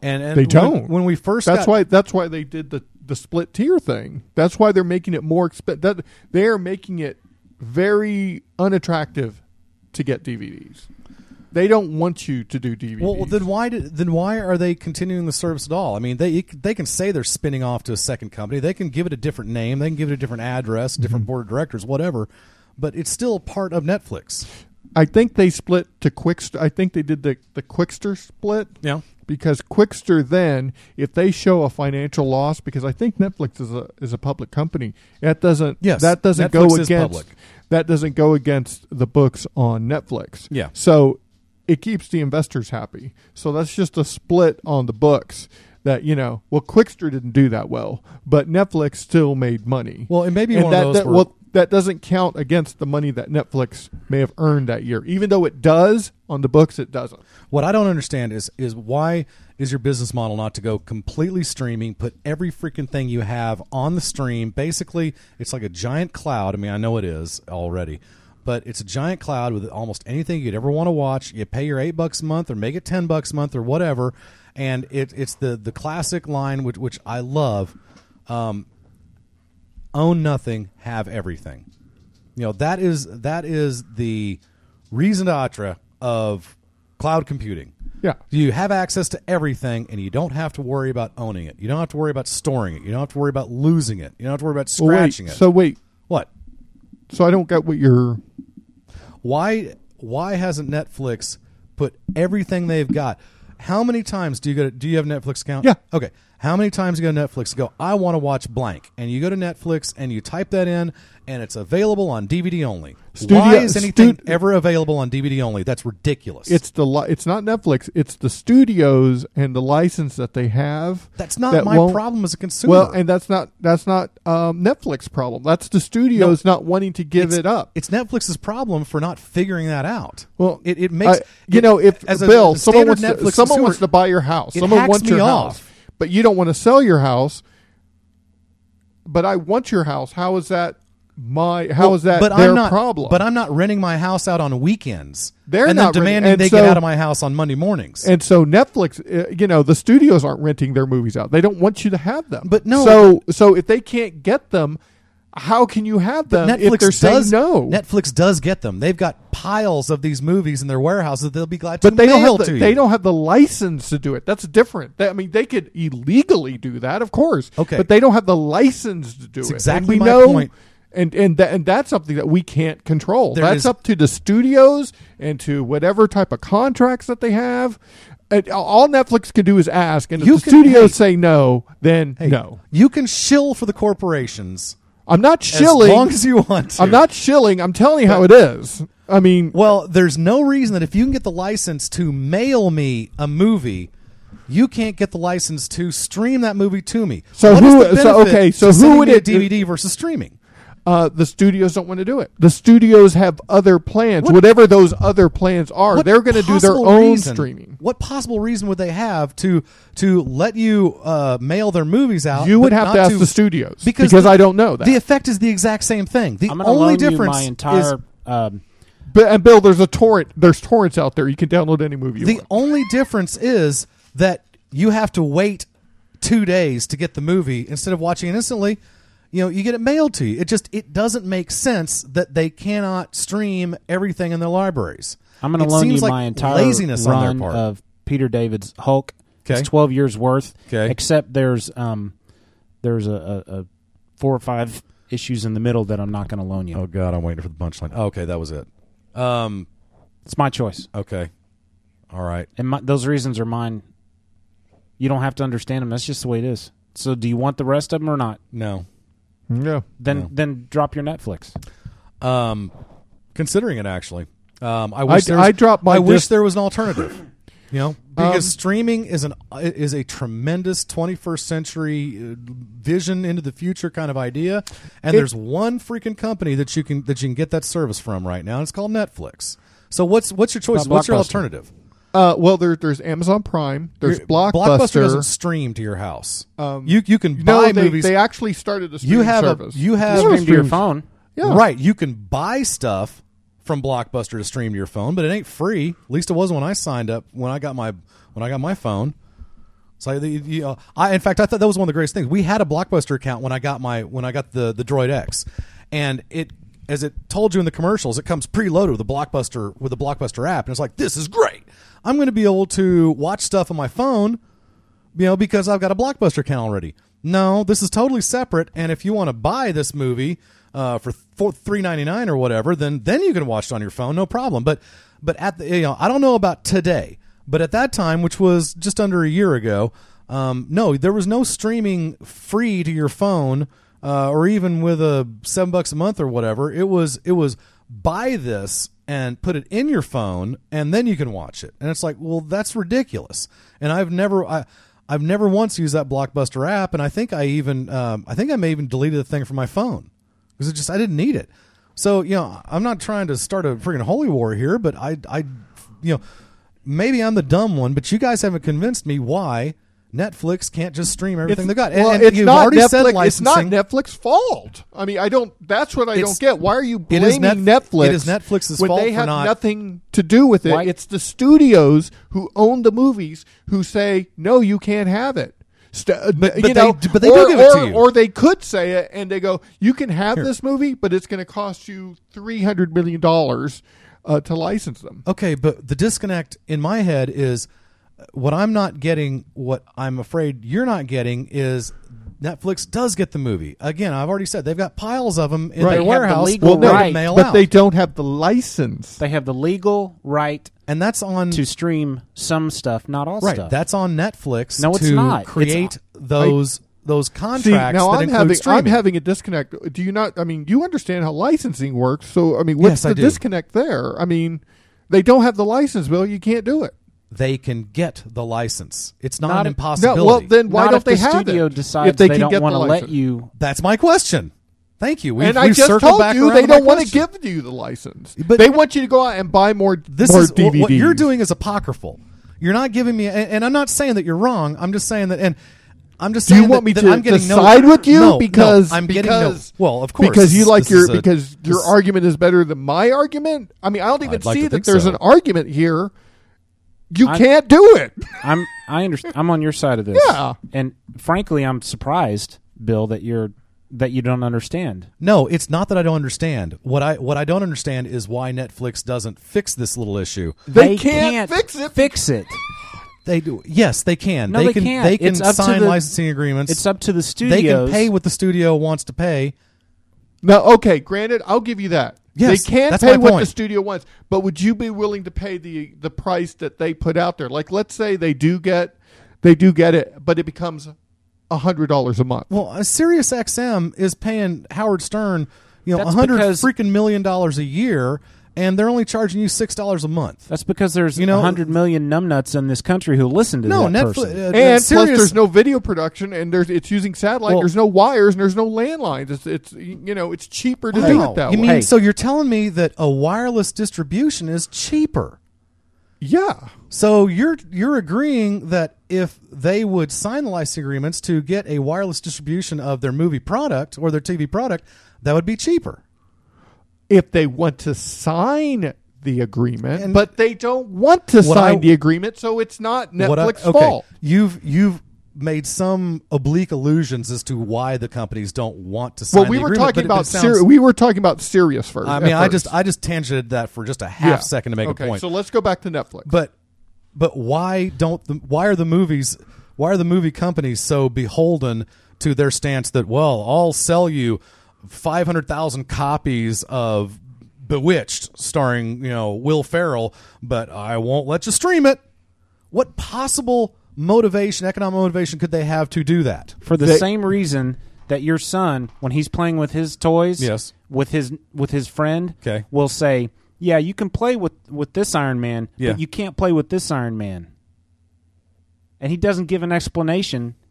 And, and They don't. When, we first that's got- why that's why they did the the split tier thing. That's why they're making it more expensive. That they are making it very unattractive to get DVDs. They don't want you to do DVDs. Well, then why did then why are they continuing the service at all? I mean, they they can say they're spinning off to a second company. They can give it a different name. They can give it a different address, Mm-hmm. different board of directors, whatever. But it's still part of Netflix. I think they split to Qwikster. I think they did the the Qwikster split. Yeah. Because Qwikster then, if they show a financial loss, because I think Netflix is a is a public company, that doesn't Yes, that doesn't Netflix go against public. that doesn't go against the books on Netflix. Yeah. So it keeps the investors happy. So that's just a split on the books. That you know, well, Qwikster didn't do that well, but Netflix still made money. Well, it may be and one of that, those that, where- well, that doesn't count against the money that Netflix may have earned that year, even though it does on the books. It doesn't. What I don't understand is is why is your business model not to go completely streaming, put every freaking thing you have on the stream. Basically, it's like a giant cloud. I mean, I know it is already, but it's a giant cloud with almost anything you'd ever want to watch. You pay your eight bucks a month or make it ten bucks a month or whatever, and it, it's the the classic line which which I love. Um, own nothing, have everything. You know that is that is the reason d'etre of cloud computing. Yeah. You have access to everything, and you don't have to worry about owning it. You don't have to worry about storing it. You don't have to worry about losing it. You don't have to worry about Well, wait, scratching it. So wait, what? So I don't get what you're. Why? Why hasn't Netflix put everything they've got? How many times do you go? To, do you have a Netflix account? Yeah. Okay. How many times you go to Netflix and go? I want to watch blank, and you go to Netflix and you type that in, and it's available on DVD only. Studio- Why is anything stu- ever available on DVD only? That's ridiculous. It's the li- it's not Netflix. It's the studios and the license that they have. That's not that my problem as a consumer. Well, and that's not that's not um, Netflix problem. That's the studios not wanting to give it up. It's Netflix's problem for not figuring that out. Well, it, it makes I- you it- know if as a Bill someone standard wants to, someone consumer, wants to buy your house, someone wants your off. house, but you don't want to sell your house. But I want your house. How is that my? How Well, is that but their I'm not, problem? But I'm not renting my house out on weekends. They're and not then renting- demanding and they so- get out of my house on Monday mornings. And so Netflix, uh, you know, the studios aren't renting their movies out. They don't want you to have them. But no- So so if they can't get them, how can you have them But if Netflix they're saying does no? Netflix does get them. They've got piles of these movies in their warehouses that they'll be glad to but they don't mail have to the, you. they don't have the license to do it. That's different. They- I mean, they could illegally do that, of course. Okay. but they don't have the license to do It's it. exactly my know, point. And and that, and that's something that we can't control. There that's is- up to the studios and to whatever type of contracts that they have. All Netflix can do is ask, and if You the can- studios hey. say no, then Hey, no. You can shill for the corporations. I'm not shilling. As long as you want to. I'm not shilling. I'm telling you how it is. I mean, Well, there's no reason that if you can get the license to mail me a movie, you can't get the license to stream that movie to me. So What is who- the so, benefit okay, so to who sending would me a it- DVD versus streaming? Uh, the studios don't want to do it. The studios have other plans. What- Whatever those other plans are, they're going to do their own reason- streaming. What possible reason would they have to to let you uh, mail their movies out? You would have to ask the studios, because, because the- I don't know that. The effect is the exact same thing. The I'm going to only loan you difference my entire. is um, But and Bill, there's a torrent. There's torrents out there. You can download any movie you the want. only difference is that you have to wait two days to get the movie instead of watching it instantly. You know, you get it mailed to you. It just it doesn't make sense that they cannot stream everything in their libraries. I'm going to loan you like my entire laziness on run their part. of Peter David's Hulk. Okay. It's 12 years worth. Okay. Except there's um there's a, a, a four or five issues in the middle that I'm not going to loan you. oh God, I'm waiting for the punchline. okay, that was it. Um, It's my choice, okay, all right. and my, those reasons are mine. You don't have to understand them. That's just the way it is. So, do you want the rest of them or not? No, yeah. Then No. then drop your Netflix. um, considering it actually, um, I wish I- there was, I dropped my I wish there was an alternative. You know, because Um, streaming is an is a tremendous 21st century uh, vision into the future kind of idea, and It- there's one freaking company that you can that you can get that service from right now, and it's called Netflix. So what's what's your choice? What's your Blockbuster. alternative? Uh, well, there, there's Amazon Prime. There's Your- Blockbuster. doesn't stream to your house. Um, you you can no, buy they, movies. They actually started the you have service. a you have Stream to your phone. Yeah. Right. You can buy stuff from Blockbuster to stream to your phone, but it ain't free. At least it wasn't when I signed up when I got my when I got my phone. So the, you know, I in fact I thought that was one of the greatest things. We had a Blockbuster account when I got my when I got the the Droid X, and it as it told you in the commercials, it comes preloaded with a Blockbuster with the Blockbuster app, and it's like this is great. I'm going to be able to watch stuff on my phone you know, because I've got a Blockbuster account already. No, this is totally separate. And if you want to buy this movie uh, for four, three ninety nine or whatever, then then you can watch it on your phone, no problem. But but at the you know, I don't know about today, but at that time, which was just under a year ago, um, no, there was no streaming free to your phone. Uh, or even with a seven bucks a month or whatever, it was it was buy this and put it in your phone and then you can watch it. And it's like, well, that's ridiculous. And I've never I I've never once used that Blockbuster app, and I think I even um, I think I may even deleted the thing from my phone because it just I didn't need it. So you know, I'm not trying to start a freaking holy war here, but I I you know maybe I'm the dumb one, but you guys haven't convinced me why Netflix can't just stream everything they got. And, well, and it's not already said Netflix. It's not licensing. Netflix fault. I mean, I don't. That's what I It's- don't get. Why are you it is blaming Net- Netflix? it is Netflix's when fault they have not- nothing to do with it. Why- It's the studios who own the movies who say no, you can't have it. St- uh, But- you but know, they- but they do or, give it to you. or they could say it and they go, "You can have Here. this movie, but it's going to cost you three hundred million dollars uh, to license them." Okay, but the disconnect in my head is what I'm not getting, what I'm afraid you're not getting is Netflix does get the movie. Again, I've already said they've got piles of them in Right. their They have the warehouse. legal Well, no, right, mail but out. they don't have the license. They have the legal right and that's on to stream some stuff, not all right. stuff. That's on Netflix. No, it's to not. It's- Create those those contracts See, now that I'm include having streaming. I'm having a disconnect. Do you not? I mean, you understand how licensing works. So I mean, what's Yes, the disconnect there? I mean, they don't have the license, Bill. You can't do it. They can get the license. It's not, Not an if- impossibility. No, well, then why Not don't if they the have studio it? decides if they, they can don't get want to let license? you. that's my question. Thank you. We've, and I we've just circled told back you around they my don't want to question. give you the license. But- they want you to go out and buy more. this more is what- DVDs. what you're doing is apocryphal. You're not giving me, and, and I'm not saying that you're wrong. I'm just saying that, and I'm just Do you saying want that, me that to, I'm getting to no, side with you No, no, because I'm because, getting no. Well, of course, because you like this your is a- because your this- argument is better than my argument. I mean, I don't even I'd like see to that think there's so. an argument here. You I'm- can't do it. I'm I understand. I'm on your side of this. Yeah. And frankly, I'm surprised, Bill, that you're that you don't understand. No, it's not that I don't understand. What I what I don't understand is why Netflix doesn't fix this little issue. They can't fix it. Fix it. They do. Yes, they can. No, they, they can. can't. They can It's sign the- licensing agreements. It's up to the studio. They can pay what the studio wants to pay. Now, okay, granted, I'll give you that. Yes, they can't that's pay my what the studio wants, but would you be willing to pay the the price that they put out there? Like, let's say they do get they do get it, but it becomes a hundred dollars a month. Well, a Sirius XM is paying Howard Stern, you know, a hundred freaking million dollars a year, and they're only charging you six dollars a month. That's because there's You know- a hundred million numbnuts in this country who listen to No, that Netflix. person. Uh, and Sirius, plus, there's no video production, and there's it's using satellite. Well- there's no wires, and there's no landlines. It's it's you know it's cheaper to do it that You way. mean Hey. so? You're telling me that a wireless distribution is cheaper? yeah, So you're you're agreeing that if they would sign the licensing agreements to get a wireless distribution of their movie product or their TV product, that would be cheaper. If they want to sign the agreement, And- but they don't want to sign I- the agreement, so it's not What I- Netflix's okay, fault. You've you've made some oblique allusions as to why the companies don't want to sign. Well, we the were agreement, talking about sounds- we were talking about Sirius first. I mean, I first. just I just tangented that for just a half Yeah. second to make okay, a point. So let's go back to Netflix. but but why don't the why are the movies why are the movie companies so beholden to their stance that well I'll sell you five hundred thousand copies of Bewitched starring you know Will Ferrell, but I won't let you stream it. What possible motivation, economic motivation, could they have to do that? for the They- same reason that your son, when he's playing with his toys, Yes. with his with his friend, Okay. will say, "Yeah, you can play with with this Iron Man, Yeah. but you can't play with this Iron Man." And he doesn't give an explanation, but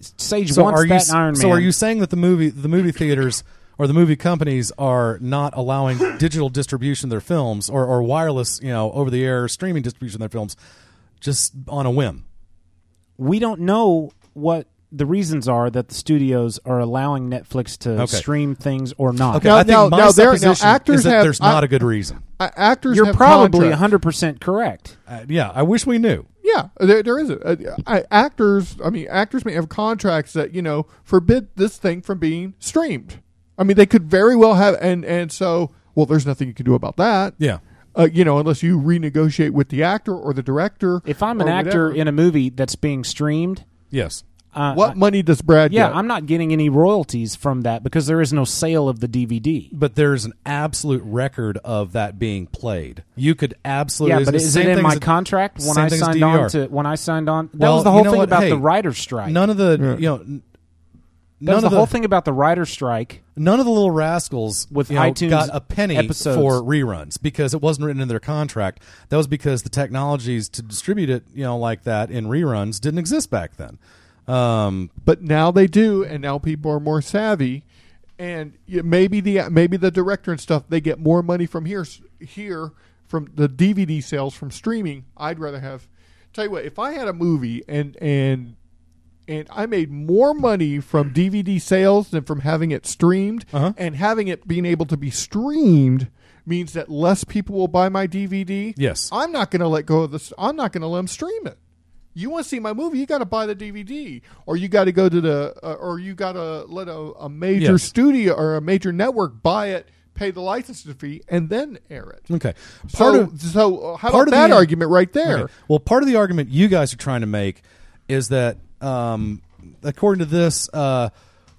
Sage So wants are you that Iron Man. so are you saying that the movie the movie theaters or the movie companies are not allowing digital distribution of their films or, or wireless you know over the air streaming distribution of their films just on a whim? we don't know what the reasons are that the studios are allowing Netflix to Okay. stream things or not. Okay, Now- I think now- my now there- now supposition actors is that have- there's not I- a good reason. Uh, actors, You're have probably contracts. 100% correct. Uh, yeah, I wish we knew. Yeah, there, there is a, uh, actors. I mean, actors may have contracts that you know forbid this thing from being streamed. I mean, they could very well have, and and so well, there's nothing you can do about that. Yeah. Uh, you know, unless you renegotiate with the actor or the director. If I'm an or actor whatever. in a movie that's being streamed, Yes. Uh, what money does Brad yeah, get? I'm not getting any royalties from that because there is no sale of the DVD. But there's an absolute record of that being played. You could absolutely yeah, but is it in my as- contract when I signed on to when I signed on? That Well, was the you whole know thing what? about Hey, the writer's strike. None of the Yeah. you know n- That was none the, of whole thing about the writer's strike. None of the little rascals With you know, iTunes got a penny episodes. for reruns because it wasn't written in their contract. That was because the technologies to distribute it, you know, like that in reruns didn't exist back then. Um, but now they do, and now people are more savvy, and maybe the maybe the director and stuff they get more money from here here from the DVD sales from streaming. I'd rather have. Tell you what, if I had a movie and and and I made more money from DVD sales than from having it streamed, Uh-huh. and having it being able to be streamed means that less people will buy my DVD. Yes. I'm not going to let go of this. I'm not going to let them stream it. You want to see my movie? You got to buy the DVD, or you got to go to the, uh, or you got to let a, a major Yes. studio or a major network buy it, pay the licensing fee, and then air it. okay. Part So, of so uh, how part about of that the- argument right there? Okay. Well, part of the argument you guys are trying to make is that, um, according to this, uh,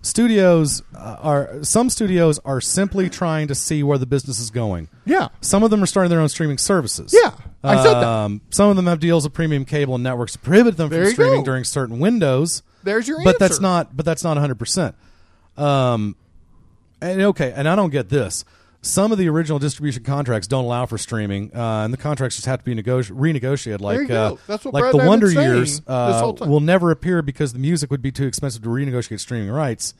studios uh, are some studios are simply trying to see where the business is going. Yeah. Some of them are starting their own streaming services. Yeah, I said that. Um, some of them have deals with premium cable and networks to prohibit them There from you streaming go. during certain windows. There's your answer. but that's not. But that's not 100. percent Um, and okay, and I don't get this. Some of the original distribution contracts don't allow for streaming, uh, and the contracts just have to be negoti- renegotiated. Like, There you uh, go. That's what like Brad the and I have Wonder been saying Years this uh, whole time. will never appear because the music would be too expensive to renegotiate streaming rights.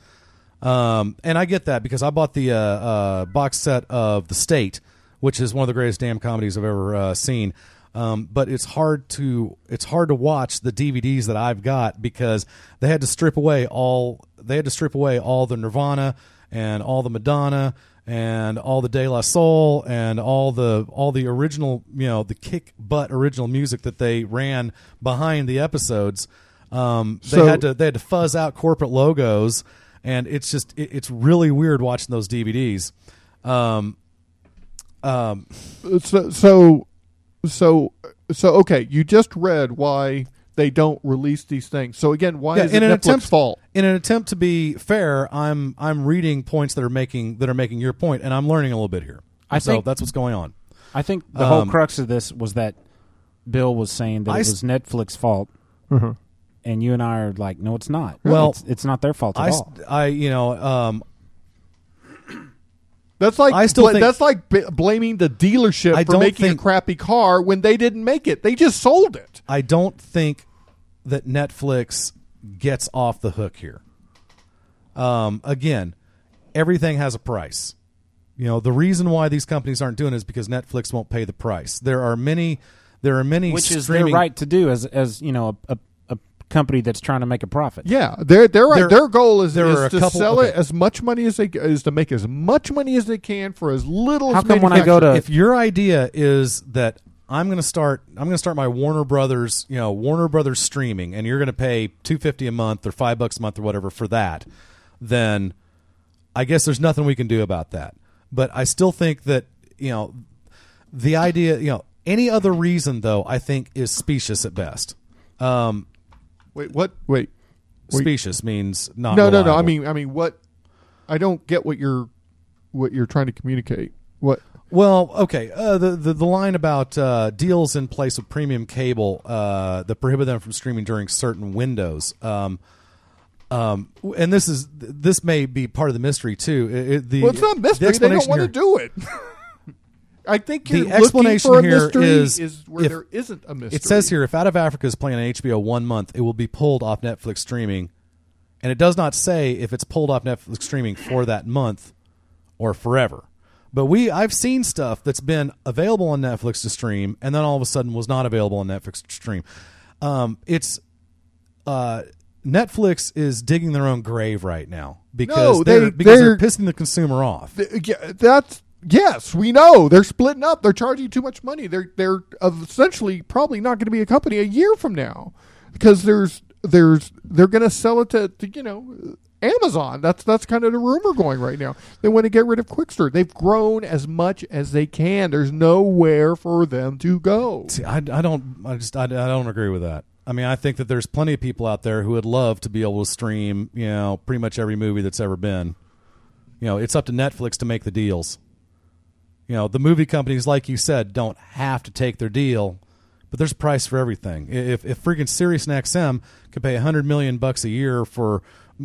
Um, and I get that because I bought the uh, uh, box set of The State, which is one of the greatest damn comedies I've ever uh, seen. Um, but it's hard to it's hard to watch the DVDs that I've got because they had to strip away all they had to strip away all the Nirvana and all the Madonna and all the De La Soul and all the all the original you know the kick butt original music that they ran behind the episodes. Um, they So- had to they had to fuzz out corporate logos, and it's just it, it's really weird watching those DVDs. Um, um, so so so so okay you just read why they don't release these things so again why yeah, is it in an Netflix attempt fault in an attempt to be fair, I'm I'm reading points that are making that are making your point, and I'm learning a little bit here. I so think- that's what's going on. I think the whole Um, crux of this was that Bill was saying that I it s- was Netflix' fault, Mhm. and you and I are like, no, it's not. Well, it's, it's not their fault at I, all. I you know um, that's like I still bla- think- that's like b- blaming the dealership I for don't making think- a crappy car when they didn't make it they just sold it I don't think that Netflix gets off the hook here. Um, again, everything has a price. You know, the reason why these companies aren't doing it is because Netflix won't pay the price. There are many, there are many Which is streaming, their right to do as as you know a, a, a company that's trying to make a profit. yeah their their There- their goal is, there is to couple- sell it as much money as they is to make as much money as they can for as little How as come when I go to- if your idea is that I'm going to start I'm going to start my Warner Brothers, you know, Warner Brothers streaming and you're going to pay 250 a month or 5 bucks a month or whatever for that, then I guess there's nothing we can do about that. But I still think that, you know, the idea, you know, any other reason though, I think is specious at best. Um wait what wait Wait. specious means not no no no I mean I mean what I don't get what you're what you're trying to communicate what Well, okay. Uh, the, the the line about uh, deals in place of premium cable uh, that prohibit them from streaming during certain windows. Um, um, and this is this may be part of the mystery too. It- it- the, well, it's not the mystery. They don't want to do it. I think The explanation for a here mystery is where if- there isn't a mystery. It says here if Out of Africa is playing on HBO one month, it will be pulled off Netflix streaming, and it does not say if it's pulled off Netflix streaming for that month or forever. But we I've seen stuff that's been available on Netflix to stream, and then all of a sudden was not available on Netflix to stream. Um, it's uh, Netflix is digging their own grave right now because No, they're they- because they're, they're- pissing the consumer off. Yeah, that's yes, we know they're splitting up. They're charging too much money. They're they're essentially probably not going to be a company a year from now because there's there's they're going to sell it to, to you know Amazon. That's that's kind of the rumor going right now. They want to get rid of Qwikster. They've grown as much as they can. There's nowhere for them to go. See, I, I don't. I just. I, I don't agree with that. I mean, I think that there's plenty of people out there who would love to be able to stream, you know, pretty much every movie that's ever been. You know, it's up to Netflix to make the deals. You know, the movie companies, like you said, don't have to take their deal, but there's a price for everything. If if freaking Sirius and XM could pay hundred million bucks a year for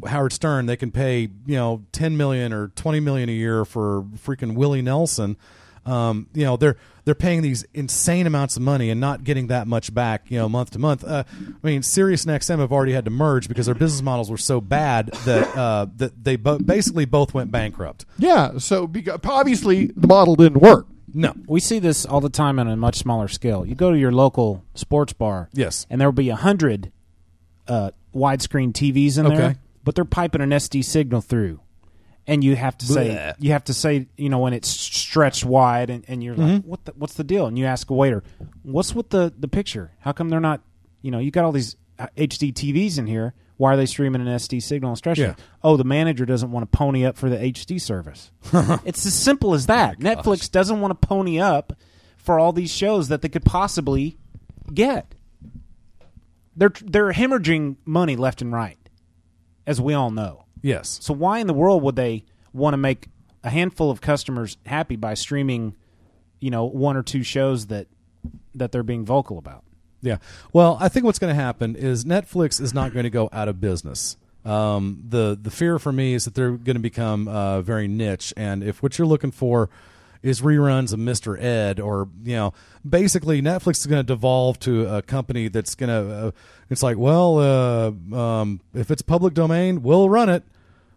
Howard Stern, they can pay you know ten million or twenty million a year for freaking Willie Nelson. Um, you know they're they're paying these insane amounts of money and not getting that much back. You know month to month. Uh, I mean, Sirius and XM have already had to merge because their business models were so bad that uh, that they bo- basically both went bankrupt. Yeah, so because, obviously the model didn't work. No, we see this all the time on a much smaller scale. You go to your local sports bar, Yes. and there will be a hundred uh, widescreen TVs in there, but they're piping an SD signal through, and you have to say you have to say you know when it's stretched wide, and, and you're like, Mhm. what the, what's the deal? And you ask a waiter, what's with the the picture? How come they're not? You know, you got all these uh, HD TVs in here. Why are they streaming an SD signal and stretching? Yeah. Oh, the manager doesn't want to pony up for the HD service. it's as simple as that. Netflix doesn't want to pony up for all these shows that they could possibly get. They're they're hemorrhaging money left and right, as we all know. Yes. So why in the world would they want to make a handful of customers happy by streaming, you know, one or two shows that that they're being vocal about? Yeah. Well, I think what's going to happen is Netflix is not going to go out of business. Um, the the fear for me is that they're going to become uh, very niche, and if what you're looking for is reruns of Mr. Ed, or you know, basically Netflix is going to devolve to a company that's going to. Uh, it's like, well, uh, um, if it's public domain, we'll run it.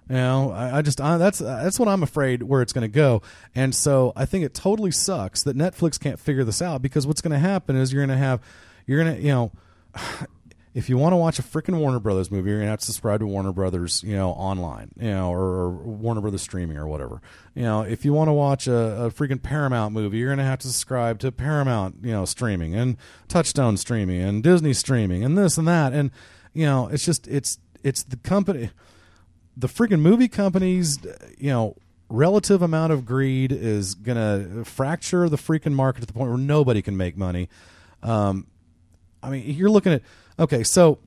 You know, I, I just I, that's that's what I'm afraid where it's going to go, and so I think it totally sucks that Netflix can't figure this out because what's going to happen is you're going to have you're going to you know if you want to watch a freaking Warner Brothers movie, you're gonna have to subscribe to Warner Brothers, you know, online, you know, or, or Warner Brothers streaming or whatever. You know, if you want to watch a, a freaking Paramount movie, you're gonna have to subscribe to Paramount, you know, streaming and Touchstone streaming and Disney streaming and this and that. And you know, it's just it's it's the company, the freaking movie companies, you know. Relative amount of greed is gonna fracture the freaking market to the point where nobody can make money. Um, I mean, you're looking at okay, so,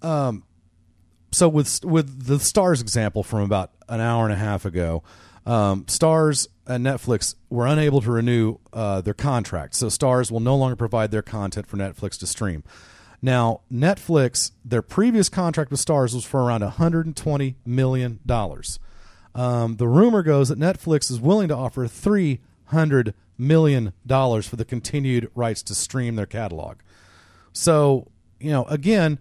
um, so with with the Starz example from about an hour and a half ago, um, Starz and Netflix were unable to renew uh, their contract, so Starz will no longer provide their content for Netflix to stream. Now, Netflix, their previous contract with Starz was for around 120 million dollars. Um, the rumor goes that Netflix is willing to offer 300 million dollars for the continued rights to stream their catalog. So, you know, again,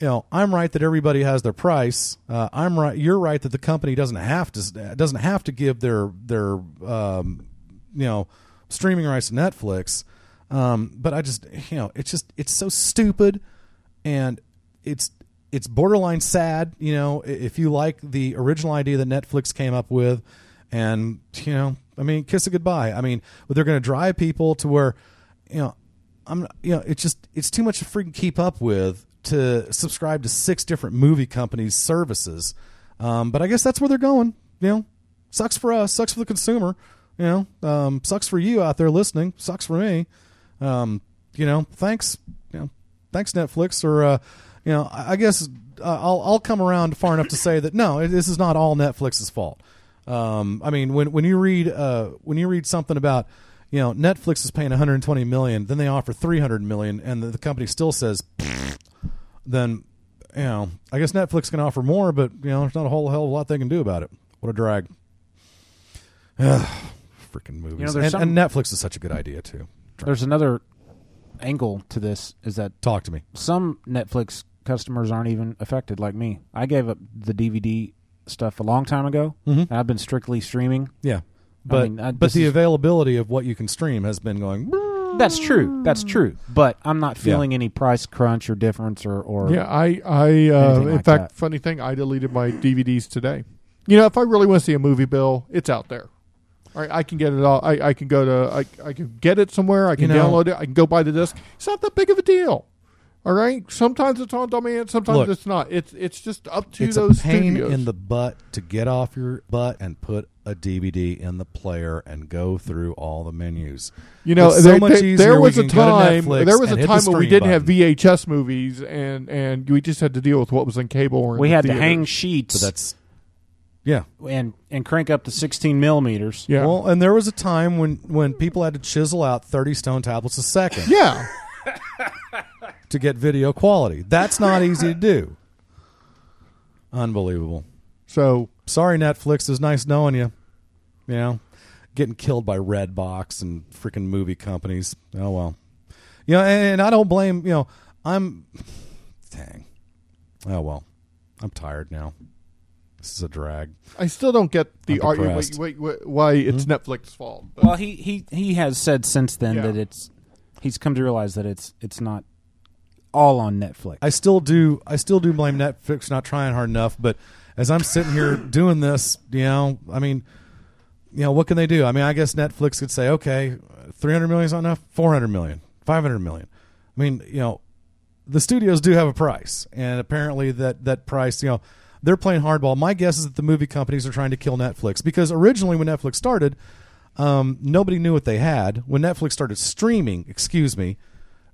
you know, I'm right that everybody has their price. Uh, I'm right. You're right that the company doesn't have to doesn't have to give their their um, you know streaming rights to Netflix. Um, but I just you know it's just it's so stupid, and it's it's borderline sad. You know, if you like the original idea that Netflix came up with, and you know, I mean, kiss it goodbye. I mean, but they're going to drive people to where you know I'm you know it's just it's too much to freaking keep up with to subscribe to six different movie companies services. Um, but I guess that's where they're going. You know, sucks for us, sucks for the consumer. You know, um, sucks for you out there listening, sucks for me. Um, you know, thanks. You know, thanks Netflix. Or uh, you know, I guess uh, I'll I'll come around far enough to say that no, it- this is not all Netflix's fault. Um, I mean, when when you read uh, when you read something about you know Netflix is paying 120 million, then they offer 300 million, and the, the company still says, then you know, I guess Netflix can offer more, but you know, there's not a whole hell of a lot they can do about it. What a drag. Ugh, freaking movies. You know, and, and Netflix is such a good idea too. There's another angle to this is that talk to me. Some Netflix customers aren't even affected like me. I gave up the DVD stuff a long time ago. Mhm. and I've been strictly streaming. Yeah, but I mean, I- but this the is- availability of what you can stream has been going. That's true. That's true. But I'm not Yeah. feeling any price crunch or difference or or Yeah, I, I, uh, anything in like fact, that. funny thing, I deleted my DVDs today. You know, if I really want to see a movie, Bill, it's out there. All right, I can get it all. I, I can go to, I, I can get it somewhere. I can You know- download it. I can go buy the disc. It's not that big of a deal. All right. Sometimes it's on demand. Sometimes Look, it's not. It's it's just up to it's those a pain studios. in the butt to get off your butt and put a DVD in the player and go through all the menus. You know, It's there, much there- easier. there we was a can go to time. Netflix There was a and hit time when we stream didn't have button. VHS movies, and and we just had to deal with what was on cable. Or in we the had to theaters. hang sheets. So that's yeah. and and crank up to 16 millimeters. Yeah. Well, and there was a time when when people had to chisel out thirty stone tablets a second. Yeah. to get video quality. That's not easy to do. Unbelievable. So sorry, Netflix. It was nice knowing you. You know, getting killed by Redbox and freaking movie companies. Oh well. You know, and, and I don't blame. You know, I'm. Dang. Oh well. I'm tired now. This is a drag. I still don't get the I'm argument depressed. wait, wait, wait, why it's Hmm? Netflix's fault. But Well, he, he he has said since then Yeah. that it's he's come to realize that it's it's not all on Netflix. I still do. I still do blame Netflix for not trying hard enough. But as I'm sitting here doing this, you know, I mean, you know, what can they do? I mean, I guess Netflix could say, okay, 300 million is not enough. 400 million, 500 million. I mean, you know, the studios do have a price, and apparently that that price, you know, they're playing hardball. My guess is that the movie companies are trying to kill Netflix because originally when Netflix started, um, nobody knew what they had. When Netflix started streaming, excuse me,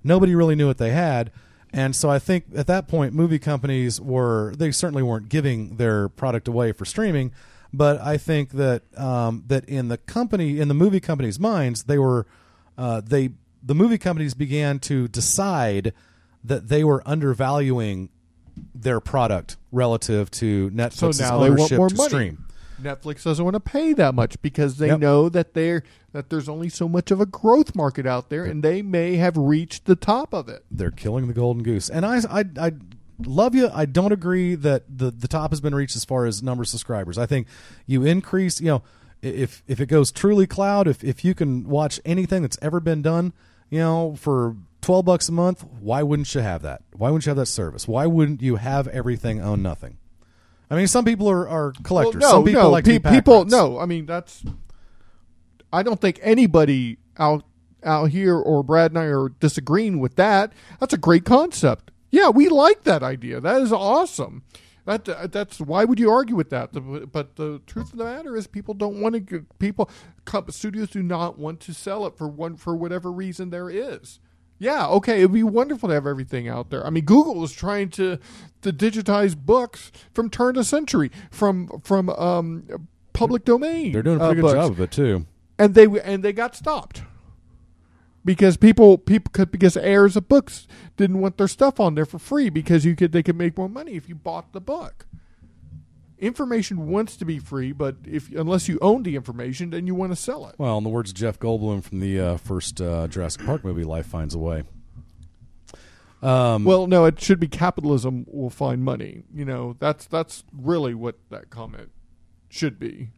nobody really knew what they had. And so I think at that point, movie companies were, they certainly weren't giving their product away for streaming. But I think that, um, that in the company, in the movie companies' minds, they were, uh, they, the movie companies began to decide that they were undervaluing their product relative to so Netflix's now they want more to money. stream. Netflix doesn't want to pay that much because they Yep. know that they're that there's only so much of a growth market out there, and they may have reached the top of it. they're killing the golden goose. And I, I, I love you. I don't agree that the the top has been reached as far as number of subscribers. I think you increase, you know, if if it goes truly cloud, if if you can watch anything that's ever been done, you know, for twelve bucks a month, why wouldn't you have that? Why wouldn't you have that service? Why wouldn't you have everything own nothing? I mean, some people are, are collectors. Well, no, some people no, like pe- people. rats. No, I mean that's. I don't think anybody out out here or Brad and I are disagreeing with that. That's a great concept. Yeah, we like that idea. That is awesome. That that's why would you argue with that? But the truth of the matter is, people don't want to. People, studios do not want to sell it for one for whatever reason there is. Yeah, okay, it'd be wonderful to have everything out there. I mean, Google is trying to to digitize books from turn of century, from from um, public domain. They're doing a uh, good books. job of it too. and they and they got stopped because people people could because heirs of books didn't want their stuff on there for free because you could they could make more money if you bought the book. Information wants to be free, but if unless you own the information, then you want to sell it. Well, in the words of Jeff Goldblum from the uh, first uh, Jurassic Park movie, life finds a way. Um, Well, no, it should be capitalism will find money. You know, that's that's really what that comment should be.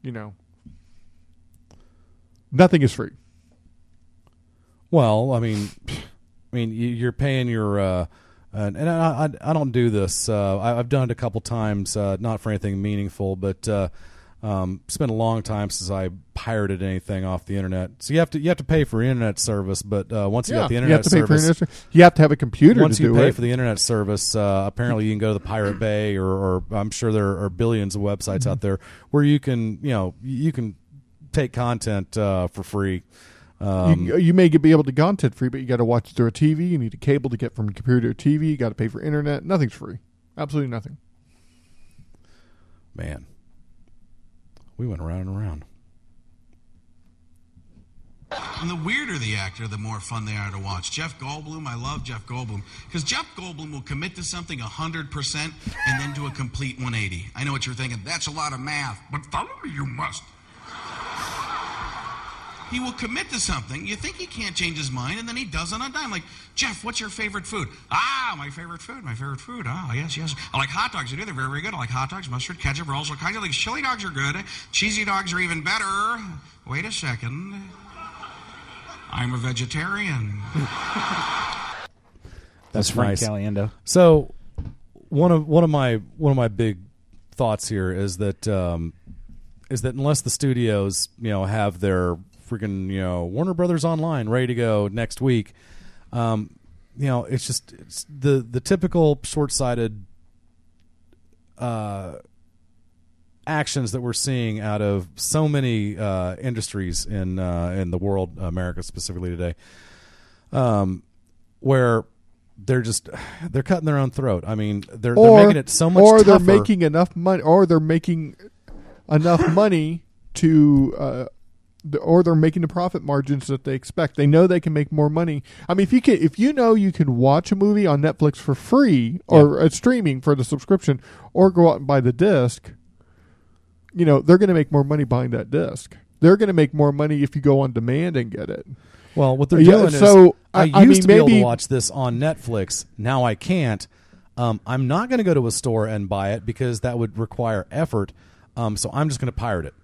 You know, nothing is free. Well, I mean, I mean, you- you're paying your, uh, and, and I, I, I don't do this. Uh, I, I've done it a couple times, uh, not for anything meaningful, but uh, um, it's been a long time since I pirated anything off the internet. So you have to you have to pay for internet service, but uh, once you Yeah, got the you internet have to pay for service, internet- you have to have a computer Once to you do pay it. for the internet service, uh, apparently you can go to the Pirate Bay, or, or I'm sure there are billions of websites Mm-hmm. out there where you can, you know, you can take content uh, for free. Um, you, you may get, be able to content free, but you got to watch it through a TV. You need a cable to get from computer to TV. You got to pay for internet. Nothing's free. Absolutely nothing. Man, we went around and around. And the weirder the actor, the more fun they are to watch. Jeff Goldblum, I love Jeff Goldblum because Jeff Goldblum will commit to something 100% and then do a complete 180. I know what you're thinking. That's a lot of math, but follow me, you must. He will commit to something. You think he can't change his mind, and then he does on a dime. Like, Jeff, what's your favorite food? Ah, my favorite food, my favorite food. Ah, yes, yes. I like hot dogs. I do. They're very, very good. I like hot dogs, mustard, ketchup, rolls, all kinds of things. Chili dogs are good. Cheesy dogs are even better. Wait a second. I'm a vegetarian. That's Frank Caliendo. So one of one of my one of my big thoughts here is that um, is that unless the studios you know have their freaking you know Warner Brothers Online ready to go next week, um, you know it's just it's the the typical short sighted uh, actions that we're seeing out of so many uh, industries in uh, in the world, America specifically today, um, where they're just they're cutting their own throat. I mean, they're, or they're making it so much or they're making enough money, or they're making enough money to uh, or they're making the profit margins that they expect. They know they can make more money. I mean, if you can, if you know you can watch a movie on Netflix for free or uh, streaming for the subscription, or go out and buy the disc, you know they're going to make more money buying that disc. They're going to make more money if you go on demand and get it. Well, what they're Yeah, doing so, is, I, I- used I mean, to be able to watch this on Netflix. Now I can't. Um, I'm not going to go to a store and buy it because that would require effort. Um, so I'm just going to pirate it.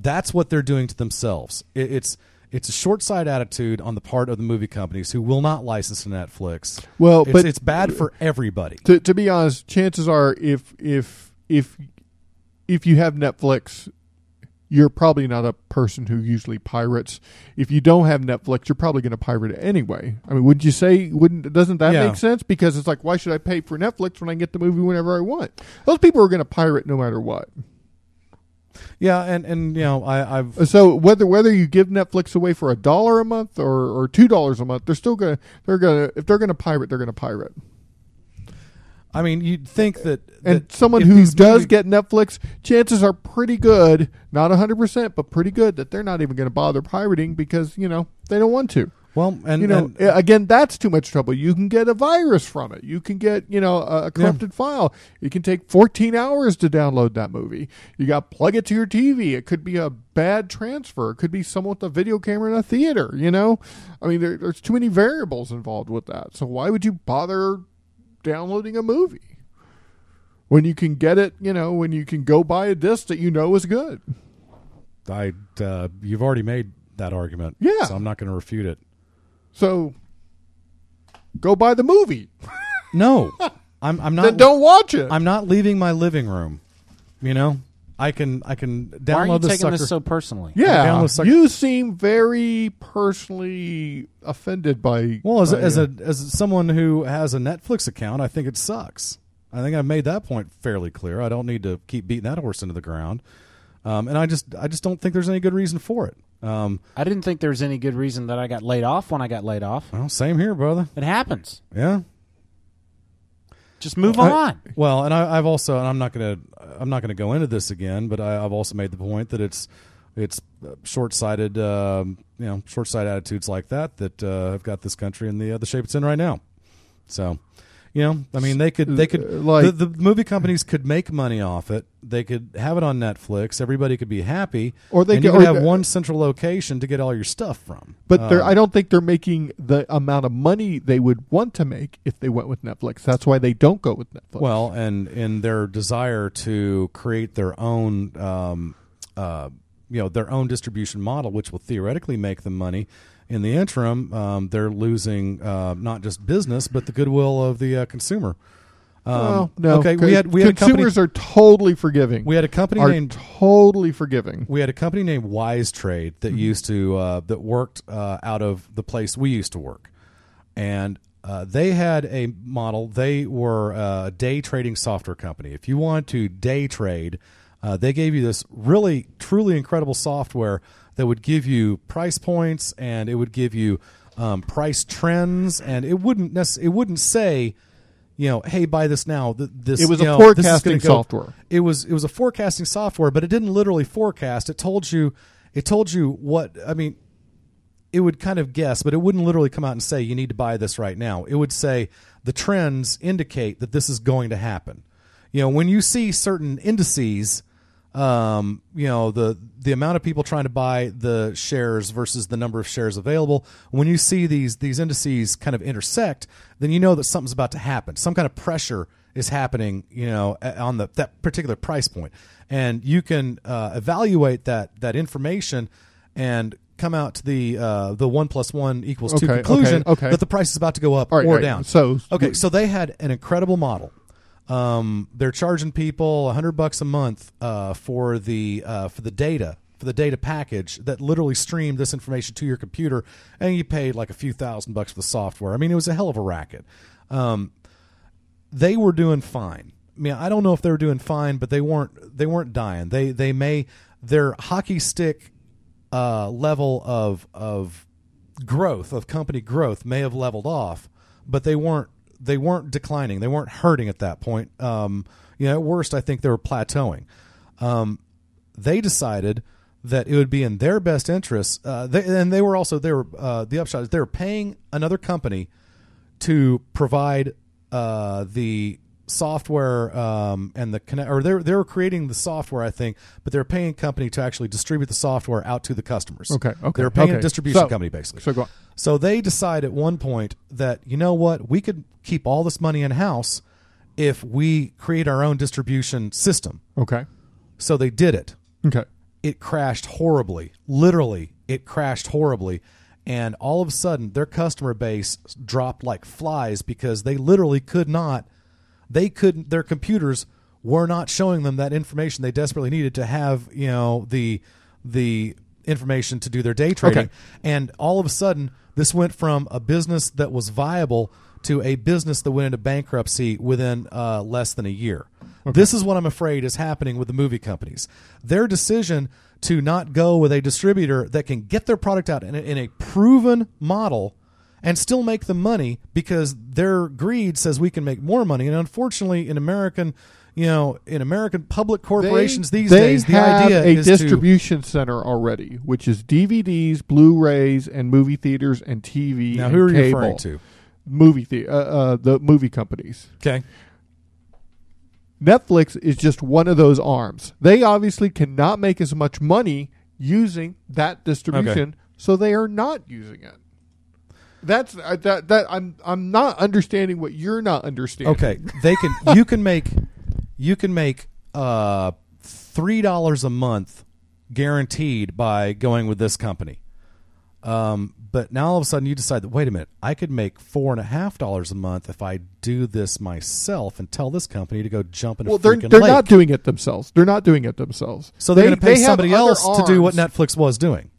That's what they're doing to themselves. It, it's it's a short sighted attitude on the part of the movie companies who will not license to Netflix. Well, it's, but it's bad for everybody. To to be honest, chances are if if if if you have Netflix, you're probably not a person who usually pirates. If you don't have Netflix, you're probably going to pirate it anyway. I mean, wouldn't you say? Wouldn't doesn't that Yeah. make sense? Because it's like, why should I pay for Netflix when I can get the movie whenever I want? Those people are going to pirate no matter what. Yeah, and and you know I, I've uh, So whether whether you give Netflix away for a dollar a month or, or two dollars a month, they're still gonna they're gonna if they're gonna pirate, they're gonna pirate. I mean you'd think that, And someone who does movie- get Netflix, chances are pretty good, not hundred percent, but pretty good that they're not even going to bother pirating because you know they don't want to. Well, and you know, and- again, that's too much trouble. You can get a virus from it. You can get you know a, a corrupted file. It can take fourteen hours to download that movie. You got to plug it to your TV. It could be a bad transfer. It could be someone with a video camera in a theater. You know, I mean, there, there's too many variables involved with that. So why would you bother downloading a movie? when you can get it, you know, when you can go buy a disc that you know is good. I uh, you've already made that argument. Yeah. so I'm not going to refute it. So go buy the movie. No, I'm I'm not. Then don't watch it. I'm not leaving my living room. You know, I can I can download Why are you this taking sucker. this so personally? Yeah, download sucker- you seem very personally offended by. Well, as a, by, as uh, a as someone who has a Netflix account, I think it sucks. I think I've made that point fairly clear. I don't need to keep beating that horse into the ground. Um, and I just I just don't think there's any good reason for it. Um, I didn't think there was any good reason that I got laid off when I got laid off. well, same here, brother. It happens. Yeah. Just move I- on. well, and I, I've also, and I'm not gonna, I'm not gonna go into this again, but I, I've also made the point that it's, it's short-sighted, um, you know, short-sighted attitudes like that that uh, have got this country in the uh, the shape it's in right now. So, you know, I mean, they could, they could, Uh, like- the, the movie companies could make money off it. They could have it on Netflix. Everybody could be happy, Or they and could- you could or have one central location to get all your stuff from. But Um, I don't think they're making the amount of money they would want to make if they went with Netflix. That's why they don't go with Netflix. Well, and in their desire to create their own, um, uh, you know, their own distribution model, which will theoretically make them money. In the interim, um, they're losing uh, not just business but the goodwill of the uh, consumer. Um, Well, no. okay, we had we had a company. consumers are totally forgiving. We had a company are named totally forgiving. we had a company named Wise Trade that Mm-hmm. used to uh, that worked uh, out of the place we used to work, and uh, they had a model. They were uh, a day trading software company. If you want to day trade, uh, they gave you this really truly incredible software that would give you price points and it would give you um, price trends, and it wouldn't necess- it wouldn't say. You know, hey, buy this now. Th- This It was a know, forecasting software. it was it was a forecasting software, but it didn't literally forecast. It told you it told you what I mean. It would kind of guess, but it wouldn't literally come out and say you need to buy this right now. It would say the trends indicate that this is going to happen. You know, when you see certain indices, um, you know the the amount of people trying to buy the shares versus the number of shares available. When you see these these indices kind of intersect, then you know that something's about to happen. Some kind of pressure is happening, you know, on the that particular price point, and you can uh, evaluate that that information and come out to the uh, the one plus one equals two conclusion okay, okay. that the price is about to go up right, or right. down. So- okay, so they had an incredible model. Um, they're charging people hundred bucks a month uh, for the uh, for the data for the data package that literally streamed this information to your computer, and you paid like a few thousand bucks for the software. I mean, it was a hell of a racket. Um, they were doing fine. I mean, I don't know if they were doing fine, but they weren't. They weren't dying. They they may their hockey stick uh, level of of growth of company growth may have leveled off, but they weren't they weren't declining. They weren't hurting at that point. Um, you know, at worst, I think they were plateauing. Um, they decided that it would be in their best interest. Uh, they, and they were also they were uh, the upshot is they were paying another company to provide uh, the software um, and the connect, or they were, they were creating the software, I think, but they're paying a company to actually distribute the software out to the customers. Okay, okay, they're paying okay. a distribution So- company basically. so go on. So they decide at one point that you know what we could keep all this money in house if we create our own distribution system. Okay. So they did it. Okay. It crashed horribly. Literally, it crashed horribly. And all of a sudden, their customer base dropped like flies because they literally could not, they couldn't, their computers were not showing them that information they desperately needed to have, you know, the, the information to do their day trading. Okay. And all of a sudden, this went from a business that was viable to a business that went into bankruptcy within uh, less than a year. This is what I'm afraid is happening with the movie companies. Their decision to not go with a distributor that can get their product out in a, in a proven model and still make the money because their greed says we can make more money. And unfortunately, in American, you know, in American public corporations They- these they days, the have idea a is to distribution center already, which is DVDs, Blu-rays, and movie theaters and TV. Now, and who are you cable. referring to? Movie the uh, uh, the movie companies. Okay. Netflix is just one of those arms. They obviously cannot make as much money using that distribution, so they are not using it. That's uh, that that I'm I'm not understanding what you're not understanding. Okay, they can. You can make. You can make uh, three dollars a month guaranteed by going with this company. Um, but now all of a sudden you decide that wait a minute, I could make four and a half dollars a month if I do this myself and tell this company to go jump in a Well, they're they're lake. not doing it themselves. They're not doing it themselves. so they're They- going to pay they somebody else to do what. Netflix was doing.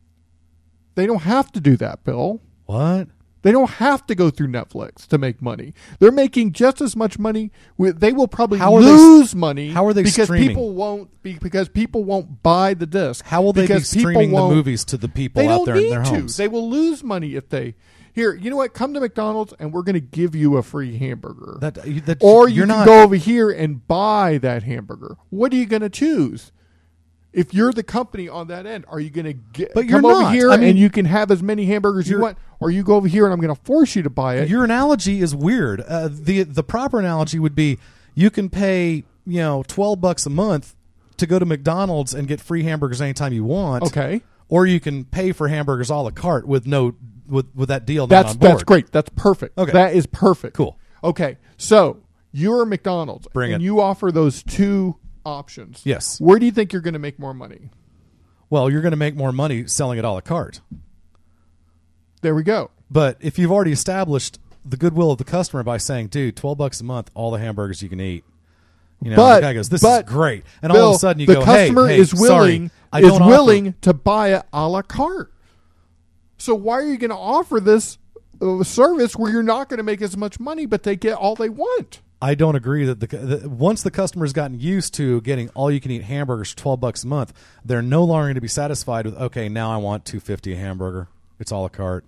They don't have to do that, Bill. What? They don't have to go through Netflix to make money. They're making just as much money. With, they will probably How are they- lose money. how are they because streaming? people won't be, because people won't buy the disc. How will they be streaming the movies to the people out there in their to. homes? They will lose money if they. Here, you know what? Come to McDonald's and we're going to give you a free hamburger. That, that or you you're can not go over here and buy that hamburger. What are you going to choose? If you're the company on that end, are you going to get But come you're over not. here I mean, and you can have as many hamburgers you want, or you go over here and I'm going to force you to buy it? Your analogy is weird. Uh, the the proper analogy would be you can pay you know twelve bucks a month to go to McDonald's and get free hamburgers anytime you want. Okay. Or you can pay for hamburgers a la carte with no with with that deal. not That's on board. that's great. That's perfect. Okay. That is perfect. Cool. Okay. So you're McDonald's Bring and it. you offer those two options. Yes. Where do you think you're going to make more money? Well, you're going to make more money selling it a la carte. There we go. But if you've already established the goodwill of the customer by saying, "Dude, twelve bucks a month, all the hamburgers you can eat," you know, but the guy goes, "This but, is great," and Bill, all of a sudden you the go, customer hey, is willing sorry, is don't offer- willing to buy it a la carte. So why are you going to offer this uh, service where you're not going to make as much money, but they get all they want? I don't agree that the, the once the customer's gotten used to getting all you can eat hamburgers for twelve bucks a month, they're no longer going to be satisfied with okay, now I want two fifty a hamburger. It's all a carte.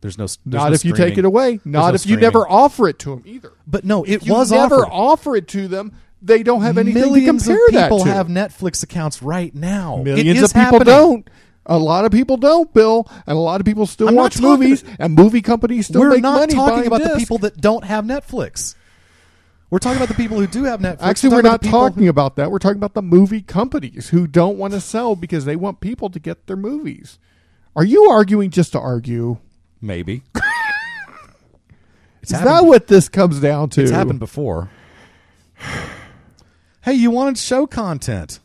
There's no there's Not no if you take it away. Not no if you never offer it to them either. But no, If it you was never offered. offer it to them. They don't have anything Millions to compare of people that to. have Netflix accounts right now. Millions of people happening. don't. A lot of people don't, Bill, and a lot of people still I'm watch movies, and movie companies still We're not talking about the people that don't have Netflix. We're talking about the people who do have Netflix. Actually, we're talking about not the people talking about that. We're talking about the movie companies who don't want to sell because they want people to get their movies. Are you arguing just to argue? Maybe. Is happened- that what this comes down to? It's happened before. Hey, you wanted show content.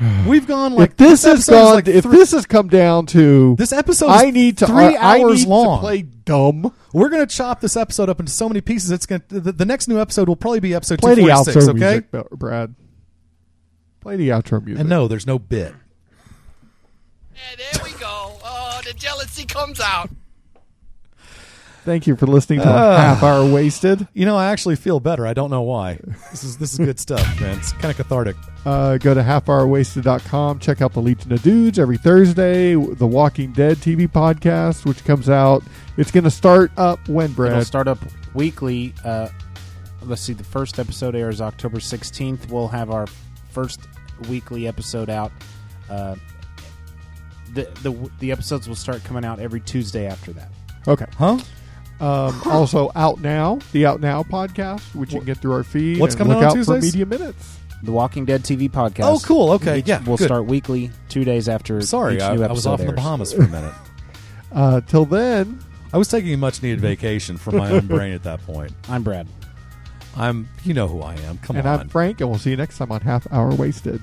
We've gone like if this has gone, like if three- this has come down to this episode, I need to three uh, I hours need to long. play dumb. We're going to chop this episode up into so many pieces. It's going to, the, the next new episode will probably be episode Play the two outro forty six. Okay, music, Brad. Play the outro music. and no, there's no bit. There we go. Oh, the jealousy comes out. Thank you for listening to Ah. Half Hour Wasted. You know, I actually feel better. I don't know why. This is this is good stuff, man. It's kind of cathartic. Uh, go to halfhourwasted.com. Check out the Legion of Dudes every Thursday. The Walking Dead TV podcast, which comes out. It's going to start up when, Brad? It'll start up weekly. Uh, let's see. The first episode airs October 16th. We'll have our first weekly episode out uh, the, the the episodes will start coming out every Tuesday after that. Okay. Huh? Um, also, out now, the Out Now podcast, which you can get through our feed. What's and coming look on out for Media Minutes. The Walking Dead TV podcast. Oh, cool. Okay, Each- yeah, we'll good. start weekly, two days after. Sorry, each I, new I was episode off in the airs. Bahamas for a minute. Uh, till then, I was taking a much needed vacation from my own brain at that point. I'm Brad. I'm, you know who I am. Come on. and on. I'm Frank, and we'll see you next time on Half Hour Wasted.